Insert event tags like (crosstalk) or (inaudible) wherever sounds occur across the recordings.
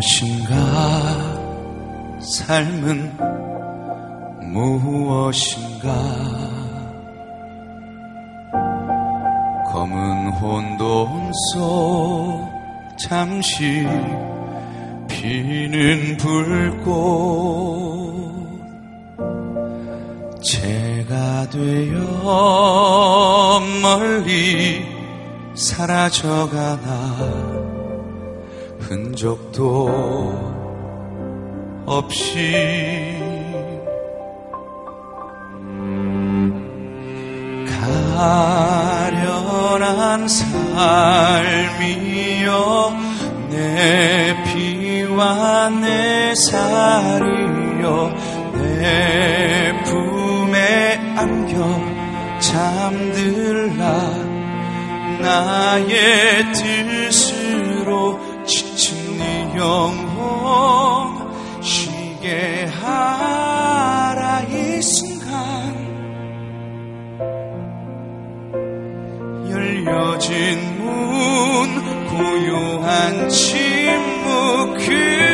무엇인가? 삶은 무엇인가? 검은 혼돈 속 잠시 피는 불꽃. 제가 되어 멀리 사라져가나 흔적도 없이 가련한 삶이여 내 피와 내 살이여 내 품에 안겨 잠들라. 나의 네 영혼 쉬게 하라 이 순간. 열려진 문 고요한 침묵 그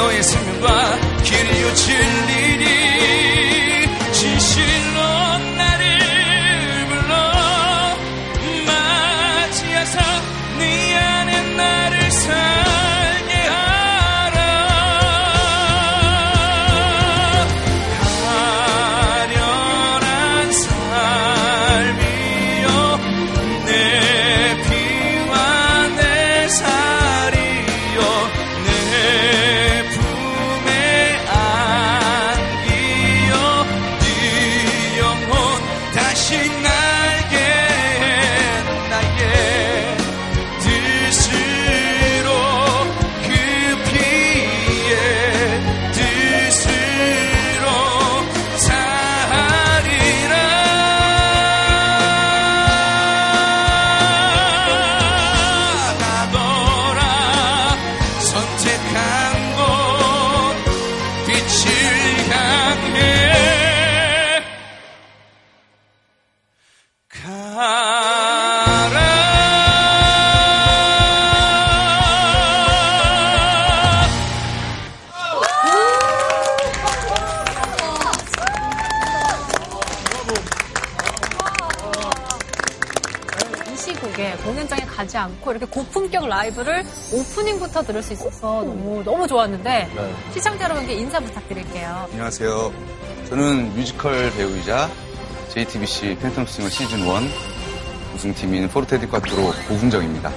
너의 생명과 길이 라이브를 오프닝부터 들을 수 있어서 너무 너무 좋았는데 시청자 여러분께 인사 부탁드릴게요. 안녕하세요. 저는 뮤지컬 배우이자 JTBC 팬텀싱어 시즌 1 우승팀인 포르테 디 콰트로 고훈정입니다.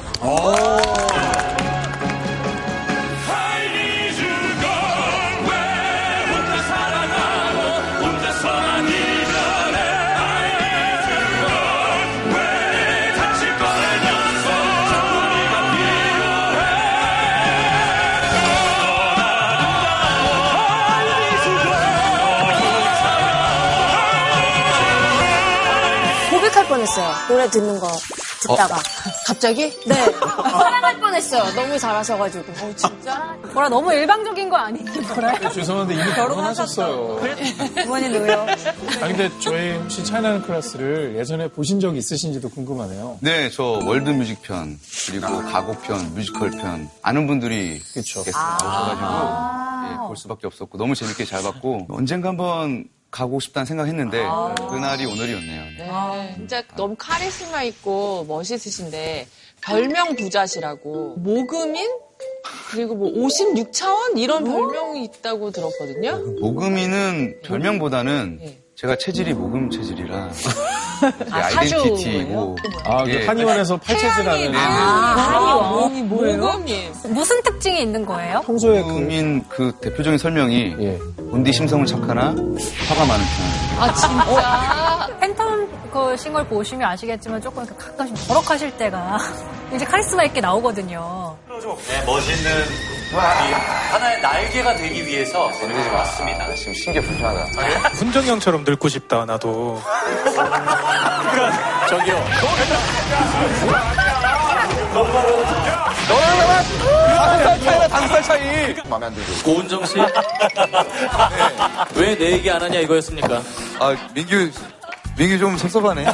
뻔했어요. 노래 듣는 거 듣다가. 갑자기? 네. (laughs) 사랑할 뻔했어요. 너무 잘하셔가지고. 어, 진짜? 뭐라 너무 일방적인 거 아니에요, 뭐라? 죄송한데 이미 결혼하셨어요. 부모님 누구요? 아 근데 저희 혹시 차이나는 클래스를 예전에 보신 적 있으신지도 궁금하네요. 네, 저 월드 뮤직 편 그리고 가곡 편, 뮤지컬 편 아는 분들이 그쵸. 게스트 나오셔가지고 예, 볼 수밖에 없었고 너무 재밌게 잘 봤고 언젠가 한번 가고 싶다는 생각했는데 그날이 오늘이었네요. 네. 네, 진짜 너무 카리스마 있고 멋있으신데 별명 부자시라고 모금인 그리고 뭐 56차원 이런 별명이 있다고 들었거든요. 모금이는 별명보다는 예. 제가 체질이 모금 체질이라 (laughs) 제 아, 아이덴티티이고 아, 그 예. 한의원에서 팔체질하는 아, 모금님. 무슨 특징이 있는 거예요? 평소에 그 모금인 그 대표적인 설명이 예. 본디 심성은 착하나 화가 많은 편. 아 진짜. (laughs) 팬텀 그 싱글 보시면 아시겠지만 조금 가끔씩 버럭하실 때가 (laughs) 이제 카리스마 있게 나오거든요. 네, 멋있는 이 하나의 날개가 되기 위해서 노력해 왔습니다. 지금 신기 불편하다. 훈정형처럼 (laughs) 늙고 싶다 나도 (laughs) 저기요. 다섯 살 차이가 다섯 살 차이. 고은정 씨, 왜내 얘기 안 하냐 이거였습니까? 아 민규 민규 좀 섭섭하네.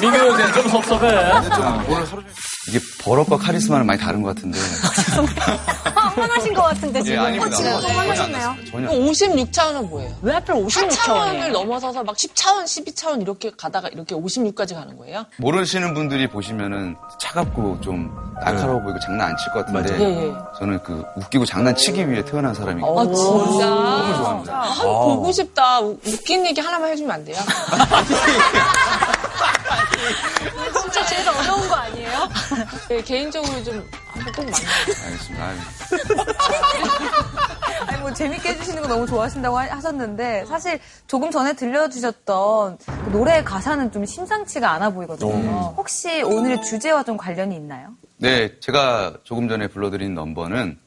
민규 형님 좀 섭섭해. 좀 오늘 하루 종일 이게 버럭과 카리스마는 많이 다른 것 같은데. (laughs) 화, 화나신 것 같은데 지금. 예, 아닙니다. 지금 좀 화나셨나요? 전혀. 56차원은 뭐예요? 왜 하필 8차원을 56차원이에요? 넘어서서 막 10차원, 12차원 이렇게 가다가 이렇게 56까지 가는 거예요? 모르시는 분들이 보시면은 차갑고 좀 날카로워 보이고 장난 안 칠 것 같은데 예, 예. 저는 그 웃기고 장난치기 위해 태어난 사람이고 아, 진짜? 너무 좋아합니다. 아, 보고 싶다. 우- 웃긴 얘기 하나만 해주면 안 돼요? (laughs) 진짜 제일 어려운 거 아니에요? 네, 개인적으로 좀 한번 꼭 만나요. 알겠습니다. (laughs) 아니 뭐 재밌게 해주시는 거 너무 좋아하신다고 하- 하셨는데 사실 조금 전에 들려주셨던 그 노래의 가사는 좀 심상치가 않아 보이거든요. 혹시 오늘의 주제와 좀 관련이 있나요? 네, 제가 조금 전에 불러드린 넘버는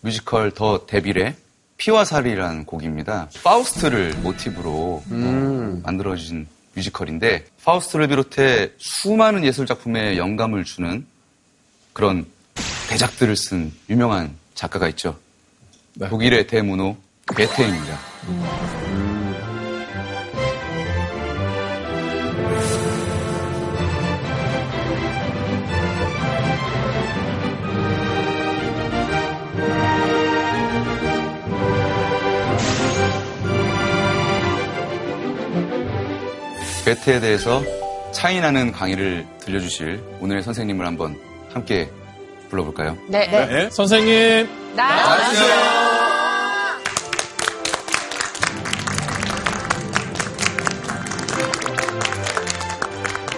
뮤지컬 더 데빌의 피와 살이라는 곡입니다. 파우스트를 모티브로 어, 만들어진 뮤지컬인데 파우스트를 비롯해 수많은 예술 작품에 영감을 주는 그런 대작들을 쓴 유명한 작가가 있죠. 독일의 대문호 베테입니다. 베테에 대해서 차이나는 강의를 들려주실 오늘의 선생님을 한번 함께 불러볼까요? 네. 네. 선생님.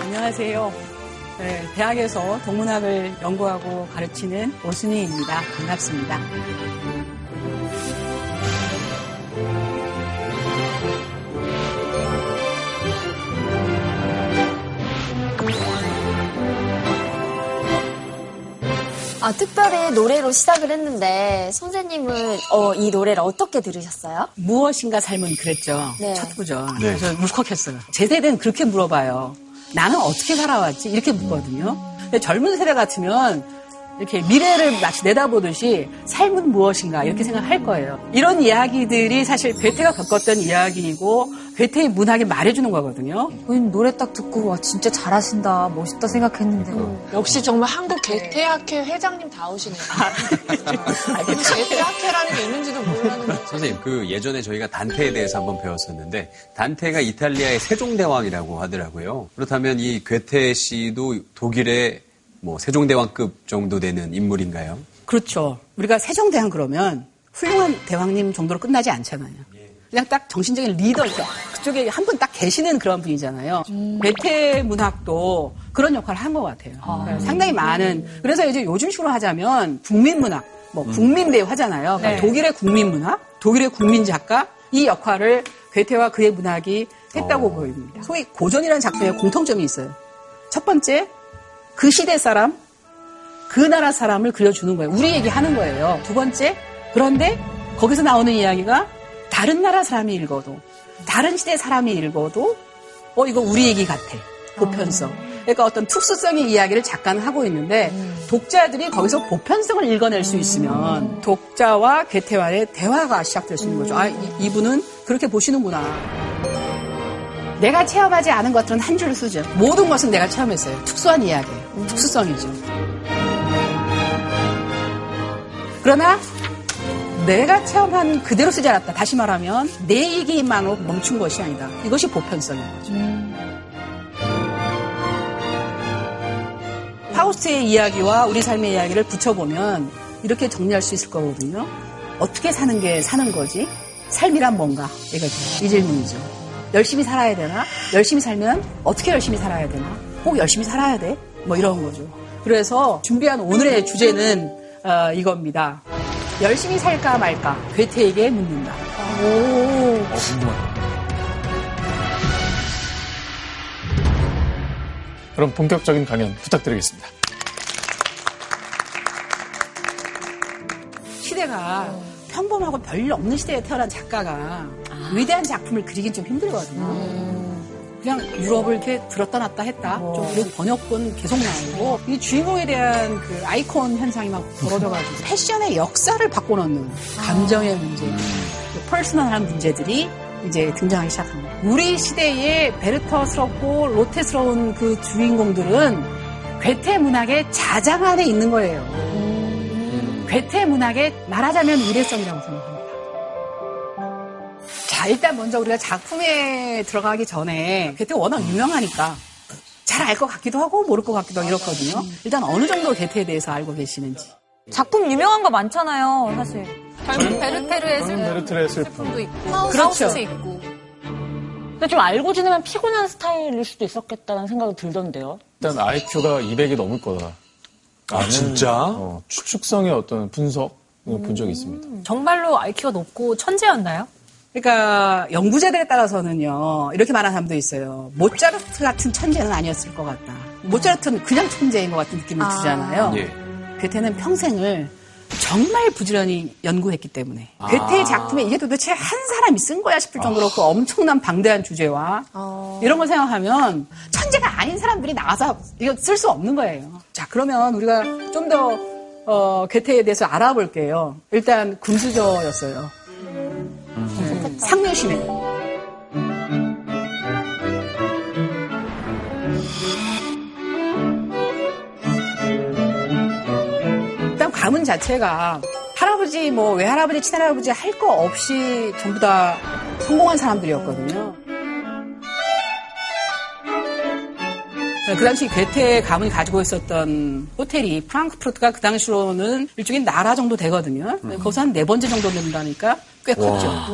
안녕하세요. 네, 대학에서 동문학을 연구하고 가르치는 오순희입니다. 반갑습니다. 아, 특별히 노래로 시작을 했는데, 선생님은, 어, 이 노래를 어떻게 들으셨어요? 무엇인가 삶은 그랬죠. 네. 첫 구절. 그래서 울컥했어요. 제 세대는 그렇게 물어봐요. 나는 어떻게 살아왔지? 이렇게 묻거든요. 근데 젊은 세대 같으면 이렇게 미래를 마치 내다보듯이 삶은 무엇인가 이렇게 생각할 거예요. 이런 이야기들이 사실 괴테가 겪었던 이야기이고 괴테의 문학이 말해주는 거거든요. 노래 딱 듣고 와 진짜 잘하신다 멋있다 생각했는데 역시 정말 한국 개태학회 회장님 다우시네요. 개태학회라는 게 있는지도 몰랐는데. 선생님, 그 예전에 저희가 단테에 대해서 한번 배웠었는데 단테가 이탈리아의 세종대왕이라고 하더라고요. 그렇다면 이 괴테 씨도 독일의 뭐 세종대왕급 정도 되는 인물인가요? 그렇죠. 우리가 세종대왕 그러면 훌륭한 대왕님 정도로 끝나지 않잖아요. 그냥 딱 정신적인 리더, 이렇게 그쪽에 한 분 딱 계시는 그런 분이잖아요. 베테 문학도 그런 역할을 한 것 같아요. 그러니까 상당히 많은. 그래서 이제 요즘 식으로 하자면 국민문학, 뭐 국민배우 하잖아요. 그러니까 네. 독일의 국민문학, 독일의 국민 작가 이 역할을 괴테와 그의 문학이 했다고 보입니다. 소위 고전이라는 작품에 공통점이 있어요. 첫 번째, 그 시대 사람, 그 나라 사람을 그려주는 거예요. 우리 얘기하는 거예요. 두 번째, 그런데 거기서 나오는 이야기가 다른 나라 사람이 읽어도, 다른 시대 사람이 읽어도, 어, 이거 우리 얘기 같아. 보편성. 그러니까 어떤 특수성의 이야기를 작가는 하고 있는데 독자들이 거기서 보편성을 읽어낼 수 있으면 독자와 괴테와의 대화가 시작될 수 있는 거죠. 아, 이- 이분은 그렇게 보시는구나. 내가 체험하지 않은 것들은 한 줄을 쓰죠. 모든 것은 내가 체험했어요. 특수한 이야기예요. 특수성이죠. 그러나 내가 체험한 그대로 쓰지 않았다. 다시 말하면 내 얘기만으로 멈춘 것이 아니다. 이것이 보편성인 거죠. 파우스트의 이야기와 우리 삶의 이야기를 붙여보면 이렇게 정리할 수 있을 거거든요. 어떻게 사는 게 사는 거지? 삶이란 뭔가? 이거죠. 이 질문이죠. 열심히 살아야 되나? 열심히 살면 어떻게 열심히 살아야 되나? 꼭 열심히 살아야 돼? 뭐 이런 거죠. 그래서 준비한 오늘의 주제는 어, 이겁니다. 열심히 살까 말까? 괴테에게 묻는다. 그럼 본격적인 강연 부탁드리겠습니다. 시대가 평범하고 별일 없는 시대에 태어난 작가가 위대한 작품을 그리긴 좀 힘들거든요. 그냥 유럽을 이렇게 들었다 놨다 했다. 좀 이런 번역본 계속 나오고 이 주인공에 대한 그 아이콘 현상이 막 벌어져가지고 패션의 역사를 바꿔놓는 감정의 문제, 그 퍼스널한 문제들이 이제 등장하기 시작합니다. 우리 시대의 베르터스럽고 로테스러운 그 주인공들은 괴테 문학의 자장 안에 있는 거예요. 괴테 문학의 말하자면 의례성이라고 생각합니다. 자, 일단 먼저 우리가 작품에 들어가기 전에 괴테 워낙 유명하니까 잘 알 것 같기도 하고 모를 것 같기도 하고 이렇거든요. 일단 어느 정도 괴테에 대해서 알고 계시는지. 작품 유명한 거 많잖아요, 사실. 젊은 베르테르의 슬픔, 베르테르의 슬픔. 슬픔도 있고, 그렇죠. 파우스트 있고. 근데 좀 알고 지내면 피곤한 스타일일 수도 있었겠다는 생각이 들던데요. 일단 IQ가 200이 넘을 거다. 아, 진짜? 어, 추측성의 어떤 분석 본 적이 있습니다. 정말로 IQ가 높고 천재였나요? 그러니까 연구자들에 따라서는요 이렇게 말하는 사람도 있어요. 모차르트 같은 천재는 아니었을 것 같다. 모차르트는 그냥 천재인 것 같은 느낌을 주잖아요. 예. 괴테는 평생을 정말 부지런히 연구했기 때문에 괴테의 작품에 이게 도대체 한 사람이 쓴 거야 싶을 정도로 그 엄청난 방대한 주제와 이런 걸 생각하면 천재가 아닌 사람들이 나와서 이거 쓸 수 없는 거예요. 자 그러면 우리가 좀더 어, 괴테에 대해서 알아볼게요. 일단 금수저였어요. 상류시민. 자체가 할아버지 뭐 외할아버지 친할아버지 할 거 없이 전부 다 성공한 사람들이었거든요. 그 당시 괴테 가문이 가지고 있었던 호텔이 프랑크푸르트가 그 당시로는 일종의 나라 정도 되거든요. 거기서 한 네 번째 정도 된다니까 꽤 컸죠.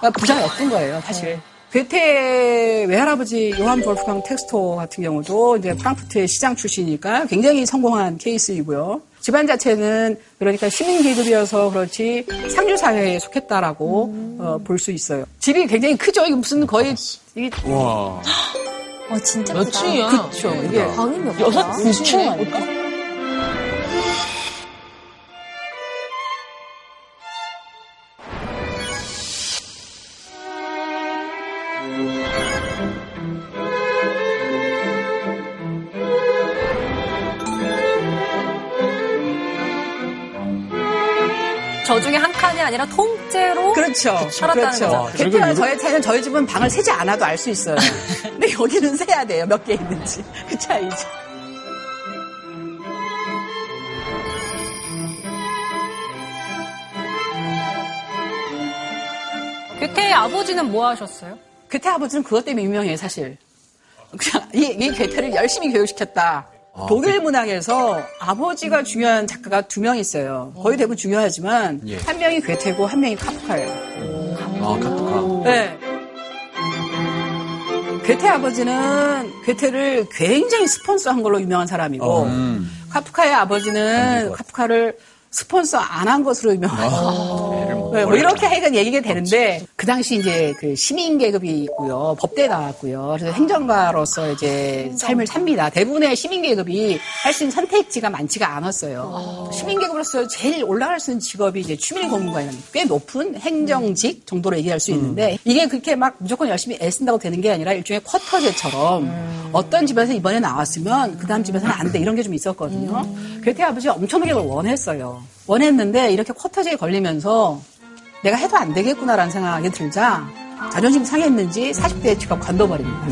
그러니까 부자였던 거예요, 사실. 괴테 외할아버지 요한 볼프강 텍스토 같은 경우도 이제 프랑크푸르트의 시장 출신이니까 굉장히 성공한 케이스이고요. 집안 자체는 그러니까 시민 계급이어서 그렇지 상류 사회에 속했다라고 어, 볼 수 있어요. 집이 굉장히 크죠. 이게 무슨 거의 이게 와. 어, 진짜 몇. 층이야? 그렇죠. 이게 방이 몇 여섯? 층 아닐까? 아니라 통째로 그렇죠. 살았다는 그렇죠. 거죠. 개태와 저희 차이는 저희 집은 방을 세지 않아도 알 수 있어요. (laughs) 근데 여기는 세야 돼요. 몇 개 있는지. (laughs) 그 차이죠. 괴테의 아버지는 뭐 하셨어요? 괴테 아버지는 그것 때문에 유명해요, 사실. 그냥 (laughs) 이, 이 괴테를 열심히 교육시켰다. 독일 문학에서 아버지가 중요한 작가가 두 명 있어요. 거의 대부분 중요하지만 예. 한 명이 괴테고 한 명이 카프카예요. 아, 카프카. 네. 괴테 아버지는 괴테를 굉장히 스폰서한 걸로 유명한 사람이고 카프카의 아버지는 카프카를 스폰서 안 한 것으로 유명해요. 네, 뭐 이렇게 하여간 얘기가 되는데 그 당시 이제 그 시민 계급이 있고요. 법대 나왔고요. 그래서 행정가로서 이제 삶을 삽니다. 대부분의 시민 계급이 할 수 있는 선택지가 많지가 않았어요. 시민 계급으로서 제일 올라갈 수 있는 직업이 이제 추미애 공무관이라는 꽤 높은 행정직 정도로 얘기할 수 있는데 이게 그렇게 막 무조건 열심히 애쓴다고 되는 게 아니라 일종의 쿼터제처럼 어떤 집에서 이번에 나왔으면 그 다음 집에서는 안 돼 이런 게 좀 있었거든요. 괴테 아버지가 엄청나게 그걸 원했어요. 원했는데 이렇게 쿼터제에 걸리면서 내가 해도 안 되겠구나라는 생각이 들자 자존심 상했는지 40대에 직업 관둬버립니다.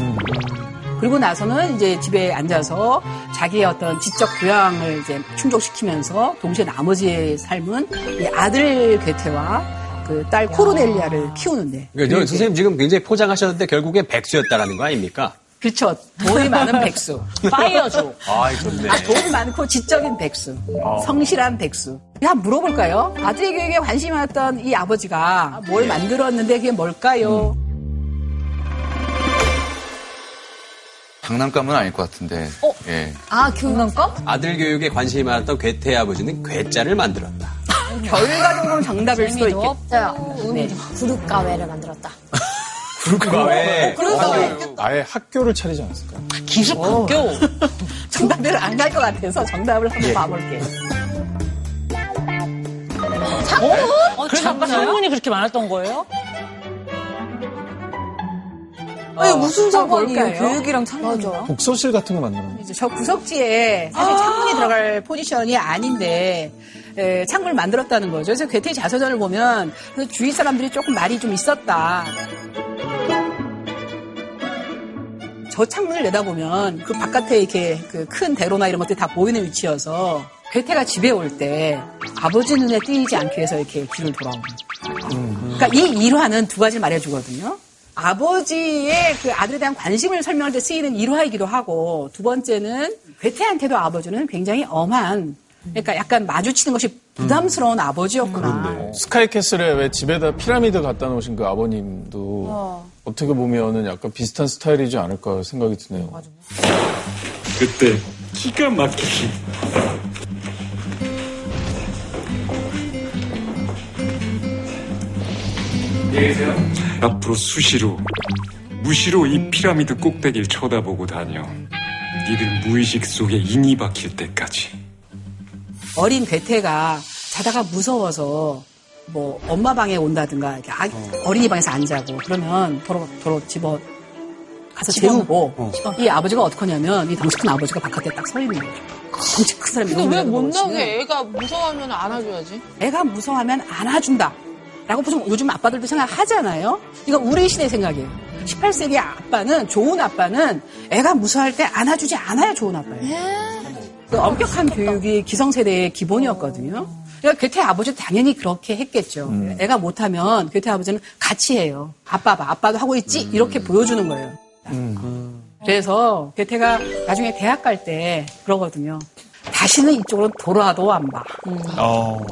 그리고 나서는 이제 집에 앉아서 자기의 어떤 지적 교양을 이제 충족시키면서 동시에 나머지의 삶은 이 아들 괴테와 그 딸 코르넬리아를 키우는데. 그러니까 저 선생님 지금 굉장히 포장하셨는데 결국엔 백수였다라는 거 아닙니까? 그렇죠. 돈이 많은 백수. 파이어족. 아, 좋네. 아, 돈이 많고 지적인 백수. 성실한 백수. 한번 물어볼까요? 아들의 교육에 관심이 많았던 이 아버지가 뭘 만들었는데 그게 뭘까요? 장난감은 아닐 것 같은데. 예. 아, 교육감? 아들 교육에 관심이 많았던 괴테 아버지는 괴짜를 만들었다. 결과적으로는 정답일 수도. 저요. 네. 구룹가회를 만들었다. (laughs) 왜? 아예 학교를 차리지 않았을까요? 기숙학교. (laughs) 정답을 안 갈 것 같아서 정답을 한번 봐볼게요. 어, 그래서 아까 상문이 그렇게 많았던 거예요? 아니, 무슨 상관이에요? 교육이랑 창문이랑? 독서실 같은 거 만들었나? 이제 저 구석지에 사실 창문이 들어갈 포지션이 아닌데 에, 창문을 만들었다는 거죠. 그래서 괴테 자서전을 보면 주위 사람들이 조금 말이 좀 있었다. 저 창문을 내다보면 그 바깥에 이렇게 그 큰 대로나 이런 것들이 다 보이는 위치여서 괴테가 집에 올 때 아버지 눈에 띄지 않기 위해서 이렇게 귀를 돌아옵니다. 그러니까 이 일화는 두 가지를 말해주거든요. 아버지의 그 아들에 대한 관심을 설명할 때 쓰이는 일화이기도 하고 두 번째는 괴테한테도 아버지는 굉장히 엄한 그러니까 약간 마주치는 것이 부담스러운 아버지였구나. 스카이캐슬에 왜 집에다 피라미드 갖다 놓으신 그 아버님도 어. 떻게 보면은 약간 비슷한 스타일이지 않을까 생각이 드네요. 그때 기가 막히게 앞으로 수시로 무시로 이 피라미드 꼭대기를 쳐다보고 다녀. 니들 무의식 속에 인이 박힐 때까지. 어린 괴테가 자다가 무서워서 뭐 엄마 방에 온다든가 이렇게 아, 어 린이 방에서 안 자고 그러면 도로 도로 집어 가서 재우고 이 아버지가 어떡하냐면 이 덩치 큰 아버지가 바깥에 딱 서 있는 거죠. 덩치 큰 사람이 근데 왜 못. 나오게 애가 무서워하면 안아줘야지. 애가 무서워하면 안아준다. 라고 보통 요즘 아빠들도 생각하잖아요. 이거 우리 시대 생각이에요. 18세기 아빠는, 좋은 아빠는 애가 무서워할 때 안아주지 않아야 좋은 아빠예요. 그 엄격한 교육이 기성세대의 기본이었거든요. 그러니까 괴테 아버지도 당연히 그렇게 했겠죠. 애가 못하면 괴테 아버지는 같이 해요. 아빠 봐, 아빠도 하고 있지? 이렇게 보여주는 거예요. 그래서 괴테가 나중에 대학 갈 때 그러거든요. 다시는 이쪽으로 돌아도 안 봐.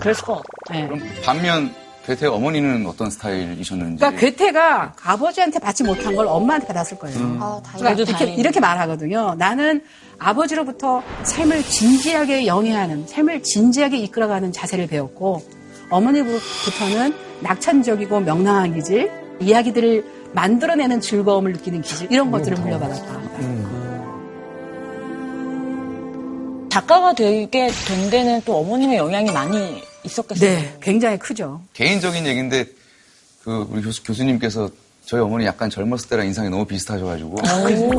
그랬을 것 네. 반면 괴테 어머니는 어떤 스타일이셨는지. 그러니까 괴테가 아버지한테 받지 못한 걸 엄마한테 받았을 거예요. 아, 그러니까. 이렇게, 이렇게 말하거든요. 나는 아버지로부터 삶을 진지하게 영위하는, 삶을 진지하게 이끌어가는 자세를 배웠고, 어머니로부터는 낙천적이고 명랑한 기질, 이야기들을 만들어내는 즐거움을 느끼는 기질, 이런 것들을 물려받았다. 작가가 되게 된 데는 또 어머님의 영향이 많이 있었겠어요. 네, 굉장히 크죠. 개인적인 얘기인데 그 우리 교수, 교수님께서 저희 어머니 약간 젊었을 때랑 인상이 너무 비슷하셔가지고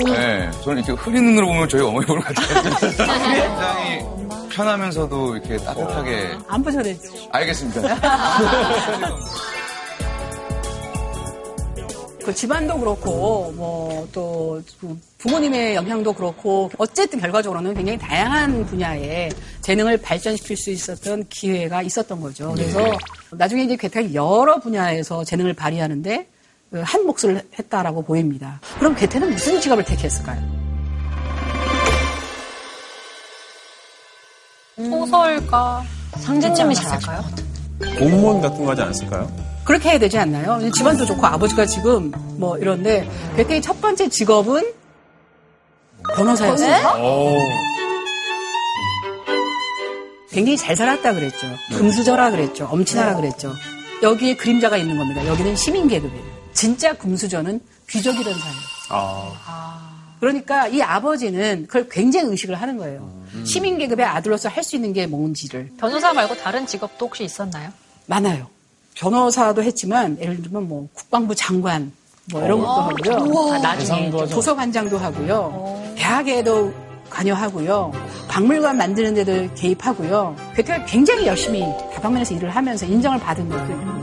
네, 저는 이렇게 흐린 눈으로 보면 저희 어머니 보는 것 같아요. (laughs) 굉장히 편하면서도 이렇게 따뜻하게 안 보셔야지. 알겠습니다. (laughs) 그 집안도 그렇고 뭐또 그 부모님의 영향도 그렇고 어쨌든 결과적으로는 굉장히 다양한 분야에 재능을 발전시킬 수 있었던 기회가 있었던 거죠. 그래서 나중에 이제 괴테가 여러 분야에서 재능을 발휘하는데 그한 몫을 했다라고 보입니다. 그럼 괴테는 무슨 직업을 택했을까요? 소설가. 상진님이 잘할까요? 공무원 같은 거 하지 않았을까요? 그렇게 해야 되지 않나요? 집안도 좋고 아버지가 지금 뭐 이런데 괴테의 첫 번째 직업은 변호사였어요. 굉장히 잘 살았다 그랬죠. 금수저라 그랬죠. 엄친아라 그랬죠. 여기에 그림자가 있는 겁니다. 여기는 시민 계급이에요. 진짜 금수저는 귀족이라는 사람. 그러니까 이 아버지는 그걸 굉장히 의식을 하는 거예요. 시민 계급의 아들로서 할 수 있는 게 뭔지를. 변호사 말고 다른 직업도 혹시 있었나요? 많아요. 변호사도 했지만 예를 들면 뭐 국방부 장관 뭐 이런 어. 것도 하고요. 우와. 아, 나중에 하죠. 도서관장도 하고요. 대학에도 관여하고요. 박물관 만드는 데도 개입하고요. 괴테가 굉장히 열심히 다방면에서 일을 하면서 인정을 받은 거예요.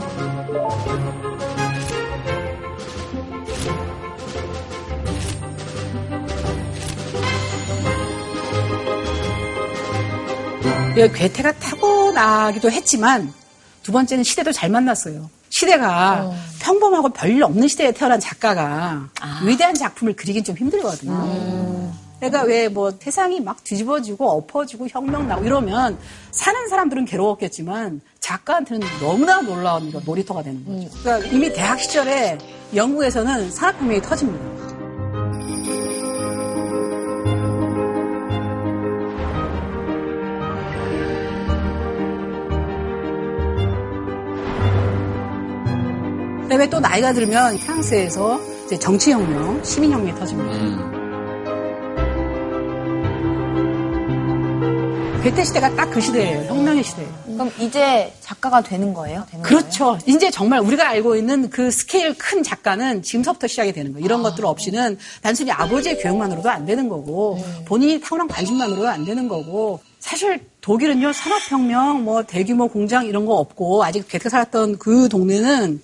그 괴테가 타고나기도 했지만 두 번째는 시대도 잘 만났어요. 시대가 평범하고 별일 없는 시대에 태어난 작가가 위대한 작품을 그리긴 좀 힘들거든요. 그러니까 왜 뭐 세상이 막 뒤집어지고 엎어지고 혁명 나고 이러면 사는 사람들은 괴로웠겠지만 작가한테는 너무나 놀라운 그 놀이터가 되는 거죠. 그러니까 이미 대학 시절에 영국에서는 산업혁명이 터집니다. 그다음에 또 나이가 들면 프랑스에서 이제 정치혁명, 시민혁명이 터집니다. 괴테 시대가 딱 그 시대예요. 혁명의 시대예요. 그럼 이제 작가가 되는 거예요? 되는 그렇죠. 이제 정말 우리가 알고 있는 그 스케일 큰 작가는 지금서부터 시작이 되는 거예요. 이런 것들 없이는 단순히 아버지의 교육만으로도 안 되는 거고 본인이 타고난 관심만으로도 안 되는 거고 사실 독일은요 산업혁명 뭐 대규모 공장 이런 거 없고 아직 괴테가 살았던 그 동네는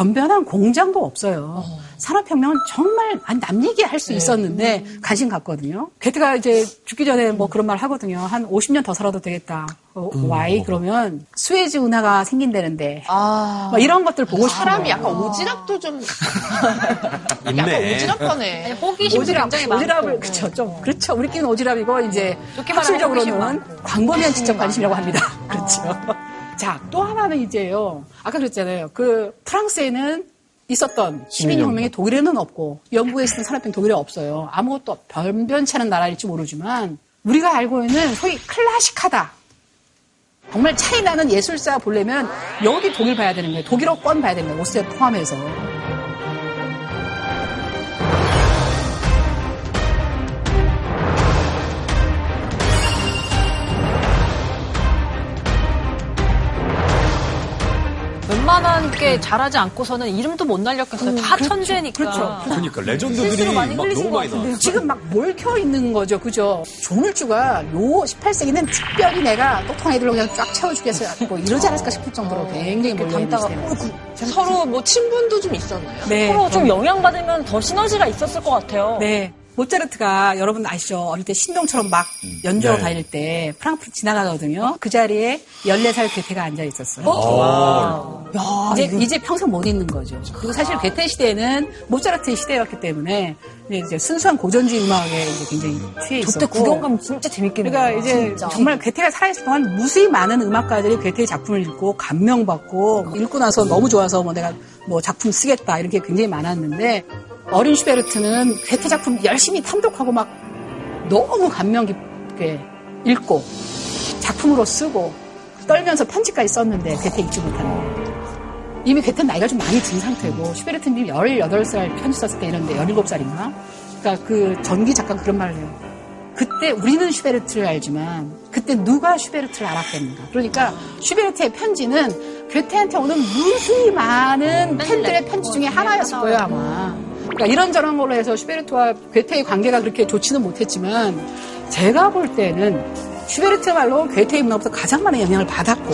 변변한 공장도 없어요. 산업혁명은 정말 남 얘기 할 수 있었는데 관심 갖거든요. 괴테가 이제 죽기 전에 뭐 그런 말 하거든요. 한 50년 더 살아도 되겠다. 어, why? 그러면 수에즈 운하가 생긴다는데 막 이런 것들 보고 싶어요. 사람이 약간 오지랖도 좀 (laughs) 약간 오지랖하네. 호기심도 오지랖, 굉장히. 오지랖을 그쵸 좀 그렇죠. 우리끼리는 오지랖이고 이제 학술적으로는 호기심 광범위한 지적 관심이라고 합니다. (laughs) 그렇죠. 자, 또 하나는 이제요. 아까 그랬잖아요. 그 프랑스에는 있었던 시민혁명이 독일에는 없고 영국에 있었던 산업혁명 독일에 없어요. 아무것도 변변치 않은 나라일지 모르지만 우리가 알고 있는 소위 클래식하다. 정말 차이 나는 예술사 보려면 여기 독일 봐야 되는 거예요. 독일어권 봐야 되는 거예요. 오스트리아 포함해서. 웬만한 게 잘하지 않고서는 이름도 못 날렸겠어요. 다 천재니까. 그렇죠. 그러니까 레전드들이 막 너무 많이 나왔어요. 지금 막 몰켜 있는 거죠, 그죠? 조물주가 요 18세기는 특별히 내가 똑똑한 애들로 그냥 쫙 채워주겠어요. 뭐 이러지 않았을까 싶을 정도로 굉장히 몰려있는 시대입니다. 서로 뭐 친분도 좀 있었나요? 네. 서로 좀 영향받으면 더 시너지가 있었을 것 같아요. 네. 모차르트가 여러분 아시죠? 어릴 때 신동처럼 막 연주하고 네. 다닐 때 프랑크푸르트 지나가거든요. 그 자리에 14살 괴테가 앉아 있었어요. 아. 이제, 이제 평생 못 잊는 거죠. 그리고 사실 괴테 시대는 모차르트의 시대였기 때문에 이제 순수한 고전주의 음악에 이제 굉장히 취해 있었고. 저때 구경 가면 진짜 재밌겠네요. 그러니까 이제 진짜. 정말 괴테가 살아있을 동안 무수히 많은 음악가들이 괴테의 작품을 읽고 감명받고 읽고 나서 너무 좋아서 뭐 내가 뭐 작품 쓰겠다 이렇게 굉장히 많았는데 어린 슈베르트는 괴테 작품 열심히 탐독하고 막 너무 감명 깊게 읽고 작품으로 쓰고 떨면서 편지까지 썼는데 괴테 읽지 못하는 거예요. 이미 괴테는 나이가 좀 많이 든 상태고 슈베르트님이 18살 편지 썼을 때 이런데 17살인가? 그러니까 그 전기 작가 그런 말을 해요. 그때 우리는 슈베르트를 알지만 그때 누가 슈베르트를 알았겠는가. 그러니까 슈베르트의 편지는 괴테한테 오는 무수히 많은 팬들의 편지 중에 하나였을 거예요 아마. 그러니까 이런저런 걸로 해서 슈베르트와 괴테의 관계가 그렇게 좋지는 못했지만 제가 볼 때는 슈베르트야말로 괴테의 문학부터 가장 많은 영향을 받았고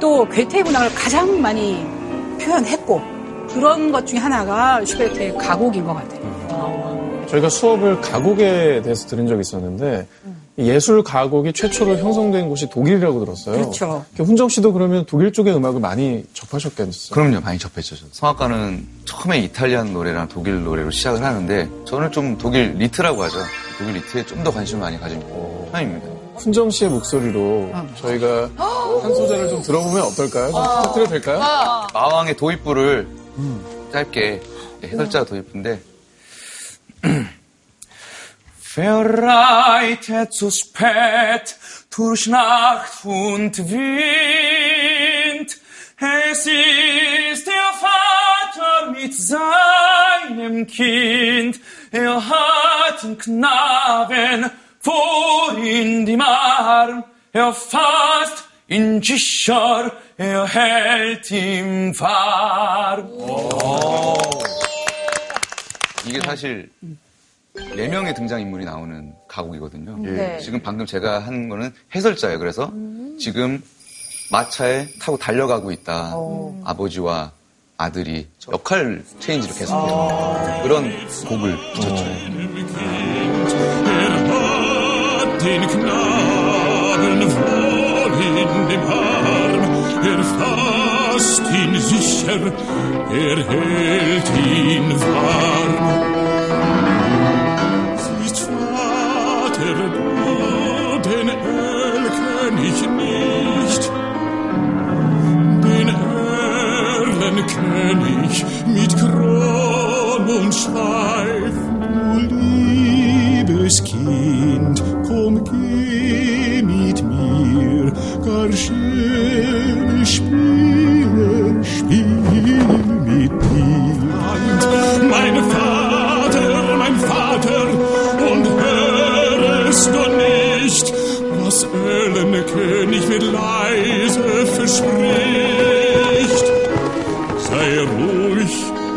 또 괴테의 문학을 가장 많이 표현했고 그런 것 중에 하나가 슈베르트의 가곡인 것 같아요. 저희가 수업을 가곡에 대해서 들은 적이 있었는데 예술 가곡이 최초로 형성된 곳이 독일이라고 들었어요. 그렇죠. 훈정 씨도 그러면 독일 쪽의 음악을 많이 접하셨겠어요? 그럼요, 많이 접했죠. 저는. 성악가는 처음에 Italian 노래랑 독일 노래로 시작을 하는데 저는 좀 독일 리트라고 하죠. 독일 리트에 좀 더 관심을 많이 가진 편입니다. 훈정 씨의 목소리로 저희가 한 소절을 좀 들어보면 어떨까요? 좀 부탁드려도 될까요? 마왕의 도입부를 짧게 네, 해설자 도입부인데 Verreitet zu spät durch Nacht und Wind Es ist der Vater mit seinem Kind. Er hat den Knaben vor in dem Arm. Er fasst ihn sicher, er hält ihn warm. 이게 사실 네 명의 등장 인물이 나오는 가곡이거든요. 네. 지금 방금 제가 한 거는 해설자예요. 그래서 지금 마차에 타고 달려가고 있다. 아버지와 아들이 역할 체인지를 계속해요. 그런 곡을 붙였죠. den ich mit Kron und Schweif, du liebes Kind, komm, geh mit mir, gar schöne Spiele, spiel mit mir. Mein Vater, mein Vater, und hörest du nicht, was Erlenkönig mit leise verspricht?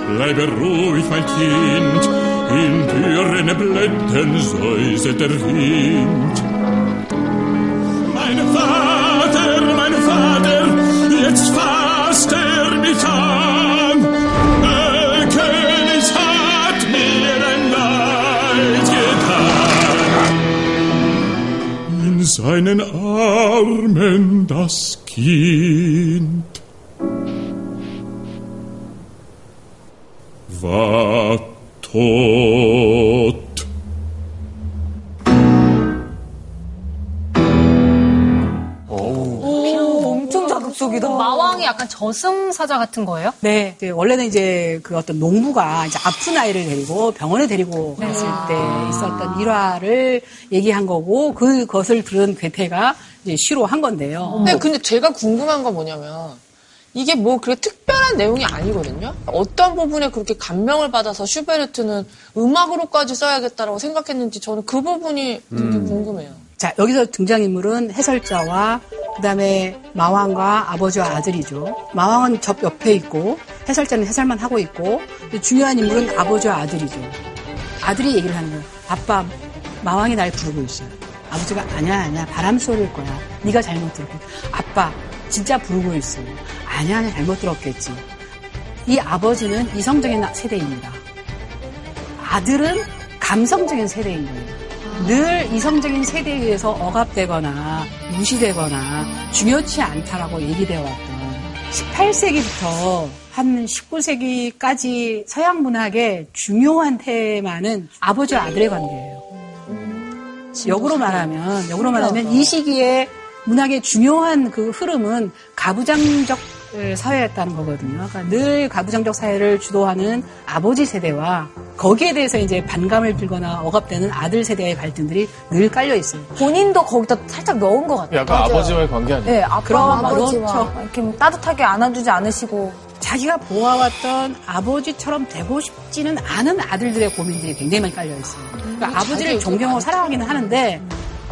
Bleibe ruhig, mein Kind, in dürren Blättern säuselt der Wind. Mein Vater, mein Vater, jetzt fasst er mich an. Der König hat mir ein Leid getan. In seinen Armen das Kind 저승사자 같은 거예요? 네. 이제 원래는 이제 그 어떤 농부가 이제 아픈 아이를 데리고 병원에 데리고 네. 갔을 때 있었던 일화를 얘기한 거고 그것을 들은 괴테가 이제 시로 한 건데요. 네, 근데 제가 궁금한 건 뭐냐면 이게 뭐 그렇게 특별한 내용이 아니거든요. 어떤 부분에 그렇게 감명을 받아서 슈베르트는 음악으로까지 써야겠다라고 생각했는지 저는 그 부분이 되게 음. 궁금해요. 자, 여기서 등장인물은 해설자와 그 다음에 마왕과 아버지와 아들이죠. 마왕은 접 옆에 있고 해설자는 해설만 하고 있고 중요한 인물은 아버지와 아들이죠. 아들이 얘기를 하는 거예요. 아빠, 마왕이 날 부르고 있어요. 아버지가 아니야 아니야 바람 소리일 거야. 네가 잘못 들었고. 아빠 진짜 부르고 있어요. 아니야 아니야 잘못 들었겠지. 이 아버지는 이성적인 세대입니다. 아들은 감성적인 세대인 거예요. 늘 이성적인 세대에 의해서 억압되거나 무시되거나 중요치 않다라고 얘기되어 왔던 18세기부터 한 19세기까지 서양 문학의 중요한 테마는 아버지와 아들의 관계예요. 역으로 말하면, 역으로 말하면 이 시기에 문학의 중요한 그 흐름은 가부장적 사회였다는 거거든요. 그러니까 늘 가부장적 사회를 주도하는 아버지 세대와 거기에 대해서 이제 반감을 들거나 억압되는 아들 세대의 갈등들이 늘 깔려 있어요. 본인도 거기다 살짝 넣은 것 같아요. 약간 아버지와의 관계 아니에요? 네, 아빠와 그럼, 아버지와 그렇죠. 이렇게 뭐 따뜻하게 안아주지 않으시고 자기가 보아왔던 아버지처럼 되고 싶지는 않은 아들들의 고민들이 굉장히 많이 깔려 있어요. 그러니까 아버지를 존경하고 사랑하기는 하는데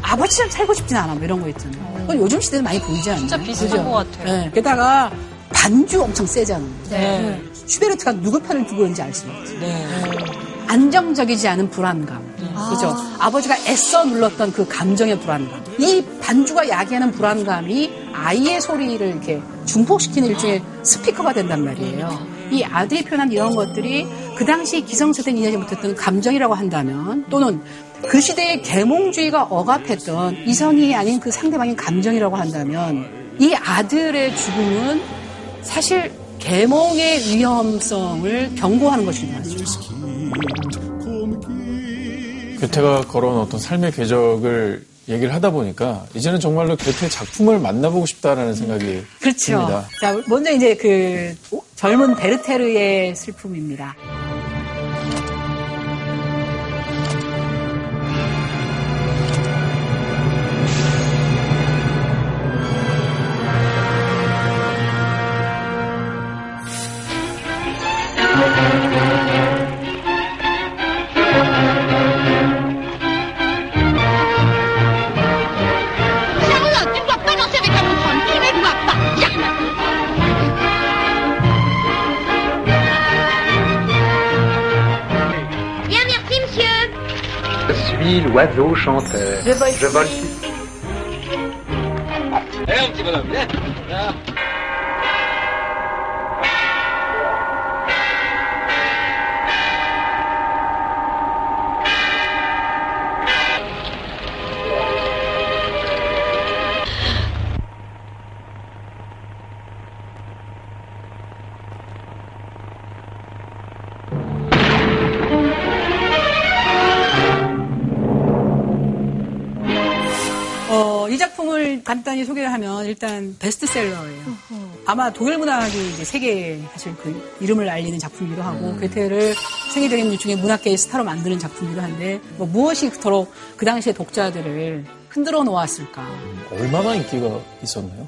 아버지처럼 살고 싶진 않아 뭐 이런 거 있잖아요. 그건 요즘 시대는 많이 보이지 않나요? 진짜 비슷한 그죠? 것 같아요. 네. 게다가 반주 엄청 세잖아요. 네. 슈베르트가 누구 편을 두고 있는지 알 수가 없지. 안정적이지 않은 불안감. 그죠? 아 버지가 애써 눌렀던 그 감정의 불안감. 이 반주가 야기하는 불안감이 아이의 소리를 이렇게 중폭시키는 일종의 스피커가 된단 말이에요. 이 아들이 표현한 이런 것들이 그 당시 기성세대는 이해하지 못했던 감정이라고 한다면 또는 그 시대의 계몽주의가 억압했던 이성이 아닌 그 상대방의 감정이라고 한다면 이 아들의 죽음은 사실 계몽의 위험성을 경고하는 것이기도 하죠. 괴테가 걸어온 어떤 삶의 궤적을 얘기를 하다 보니까 이제는 정말로 괴테 작품을 만나보고 싶다라는 생각이 그렇죠. 듭니다. 자, 먼저 이제 그 젊은 베르테르의 슬픔입니다. L'oiseau chanteur. Je vole Je vole Eh, un petit bonhomme, viens. 간단히 소개를 하면 일단 베스트셀러예요. 아마 독일 문학이 이제 세계에 사실 그 이름을 알리는 작품이기도 하고 괴테를 세계적인 일종의 문학계의 스타로 만드는 작품이기도 한데 뭐 무엇이 그토록 그 당시의 독자들을 흔들어 놓았을까? 얼마나 인기가 있었나요?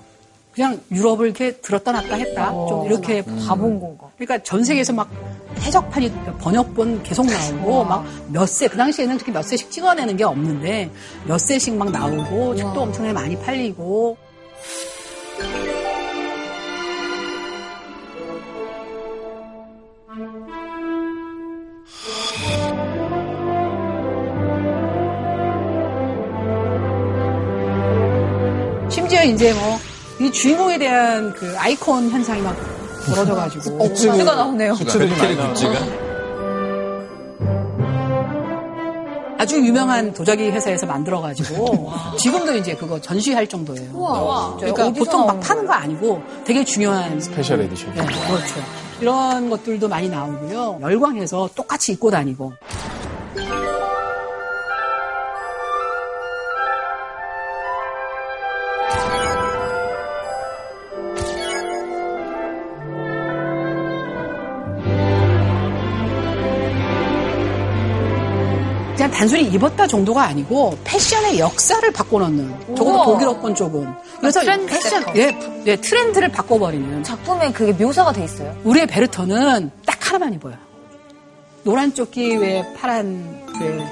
그냥 유럽을 이렇게 들었다 놨다 했다. 좀 이렇게 가본 건가? 그러니까 전 세계에서 막 해적판이 번역본 계속 나오고 막 몇 세, 그 당시에는 그렇게 몇 세씩 찍어내는 게 없는데 몇 세씩 막 나오고 책도 엄청나게 많이 팔리고. 심지어 이제 뭐 이 주인공에 대한 그 아이콘 현상이 막 벌어져가지고 어, 굿즈가 나오네요. 굿즈를 많이 나와요. 아주 유명한 도자기 회사에서 만들어가지고 (laughs) 지금도 이제 그거 전시할 정도예요. 우와. 그러니까 어디서 보통 막 파는 거 아니고 되게 중요한 special edition. 네, 그렇죠. 이런 것들도 많이 나오고요. 열광해서 똑같이 입고 다니고. 단순히 입었다 정도가 아니고 패션의 역사를 바꿔놓는 적어도. 독일어권 쪽은 그래서 트렌드 패션. 예, 예 트렌드를 바꿔버리는 작품에 그게 묘사가 돼 있어요. 우리의 베르터는 딱 하나만 입어요 노란 조끼 외 파란 그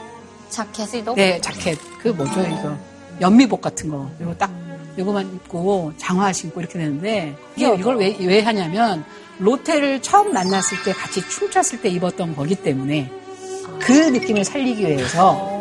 자켓. 네, 자켓 그 뭐죠 이거 연미복 같은 거 이거 딱 이거만 입고 장화 신고 이렇게 되는데 이게 이걸 왜, 왜 하냐면 로테를 처음 만났을 때 같이 춤췄을 때 입었던 거기 때문에 그 느낌을 살리기 위해서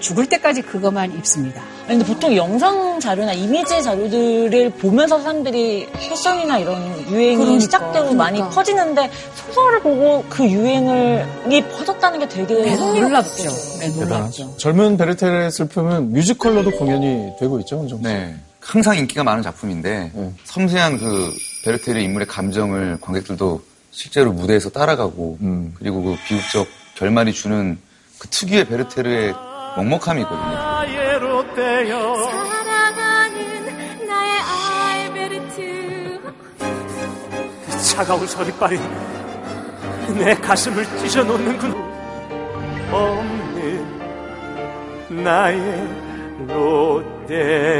죽을 때까지 그것만 입습니다. 아니, 근데 보통 영상 자료나 이미지 자료들을 보면서 사람들이 패션이나 이런 유행이 그러니까, 시작되고 많이 그러니까. 퍼지는데 소설을 보고 그 유행이 퍼졌다는 게 되게 네. 놀랍죠. 네, 놀랍죠. 젊은 베르테르의 슬픔은 뮤지컬로도 공연이 되고 있죠, 정도. 네. 항상 인기가 많은 작품인데 섬세한 그 베르테르 인물의 감정을 관객들도 실제로 무대에서 따라가고 그리고 그 비극적 결말이 주는 그 특유의 베르테르의 먹먹함이거든요. 사랑하는 나의 알베르트. 그 차가운 서리빨이 내 가슴을 찢어놓는군. 없는 나의 롯데요.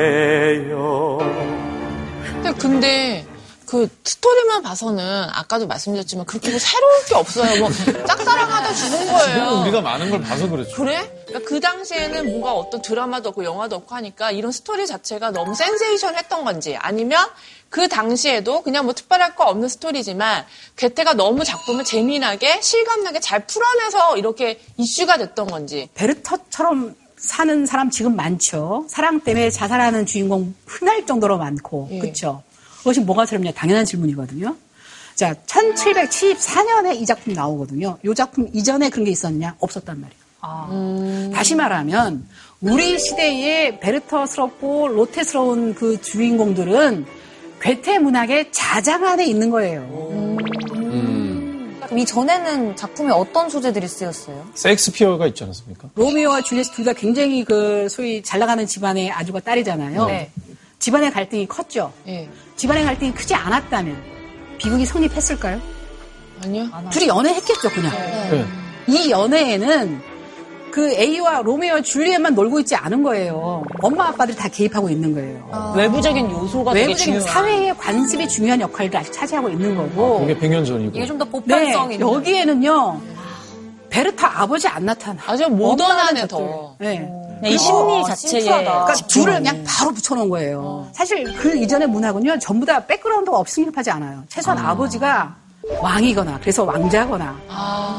근데, 근데 그 스토리만 봐서는 아까도 말씀드렸지만 그렇게 뭐 새로울 게 없어요. 뭐 짝사랑하다 죽은 (laughs) 거예요. 우리가 많은 걸 봐서 그렇죠. 그래? 그러니까 그 당시에는 뭔가 어떤 드라마도 없고 영화도 없고 하니까 이런 스토리 자체가 너무 센세이션 했던 건지 아니면 그 당시에도 그냥 뭐 특별할 거 없는 스토리지만 괴테가 너무 작품을 재미나게 실감나게 잘 풀어내서 이렇게 이슈가 됐던 건지 베르터처럼 사는 사람 지금 많죠. 사랑 때문에 자살하는 주인공 흔할 정도로 많고, 예. 그렇죠. 그것이 뭐가 다르냐 당연한 질문이거든요. 자, 1774년에 이 작품 나오거든요. 이 작품 이전에 그런 게 있었냐? 없었단 말이에요. 다시 말하면 우리 시대의 베르터스럽고 로테스러운 그 주인공들은 괴테 문학의 자장 안에 있는 거예요. 그럼 이 전에는 작품에 어떤 소재들이 쓰였어요? 셰익스피어가 있지 않습니까? 로미오와 줄리엣 둘 다 굉장히 그 소위 잘 나가는 집안의 아주가 딸이잖아요. 네. 집안의 갈등이 컸죠. 예. 집안의 갈등이 크지 않았다면 비극이 성립했을까요? 아니요. 둘이 연애했겠죠, 그냥. 네. 이 연애에는 그 A와 로미오와 줄리엣만 놀고 있지 않은 거예요. 엄마 아빠들이 다 개입하고 있는 거예요. 외부적인 요소가 되게 외부적인. 사회의 관습이 중요한 역할을 아직 차지하고 있는 거고. 그게 100년 전이고. 이게 좀더 네, 보편성 있는. 여기에는요. 베르타 아버지 안 나타나. 아주 모던하네, 더. 네. 네, 이 심리 자체에 그러니까 집중하는. 둘을 그냥 바로 붙여놓은 거예요. 사실 그 이전의 문학은요, 전부 다 백그라운드가 없이 성립하지 않아요. 최소한 아버지가 왕이거나 그래서 왕자거나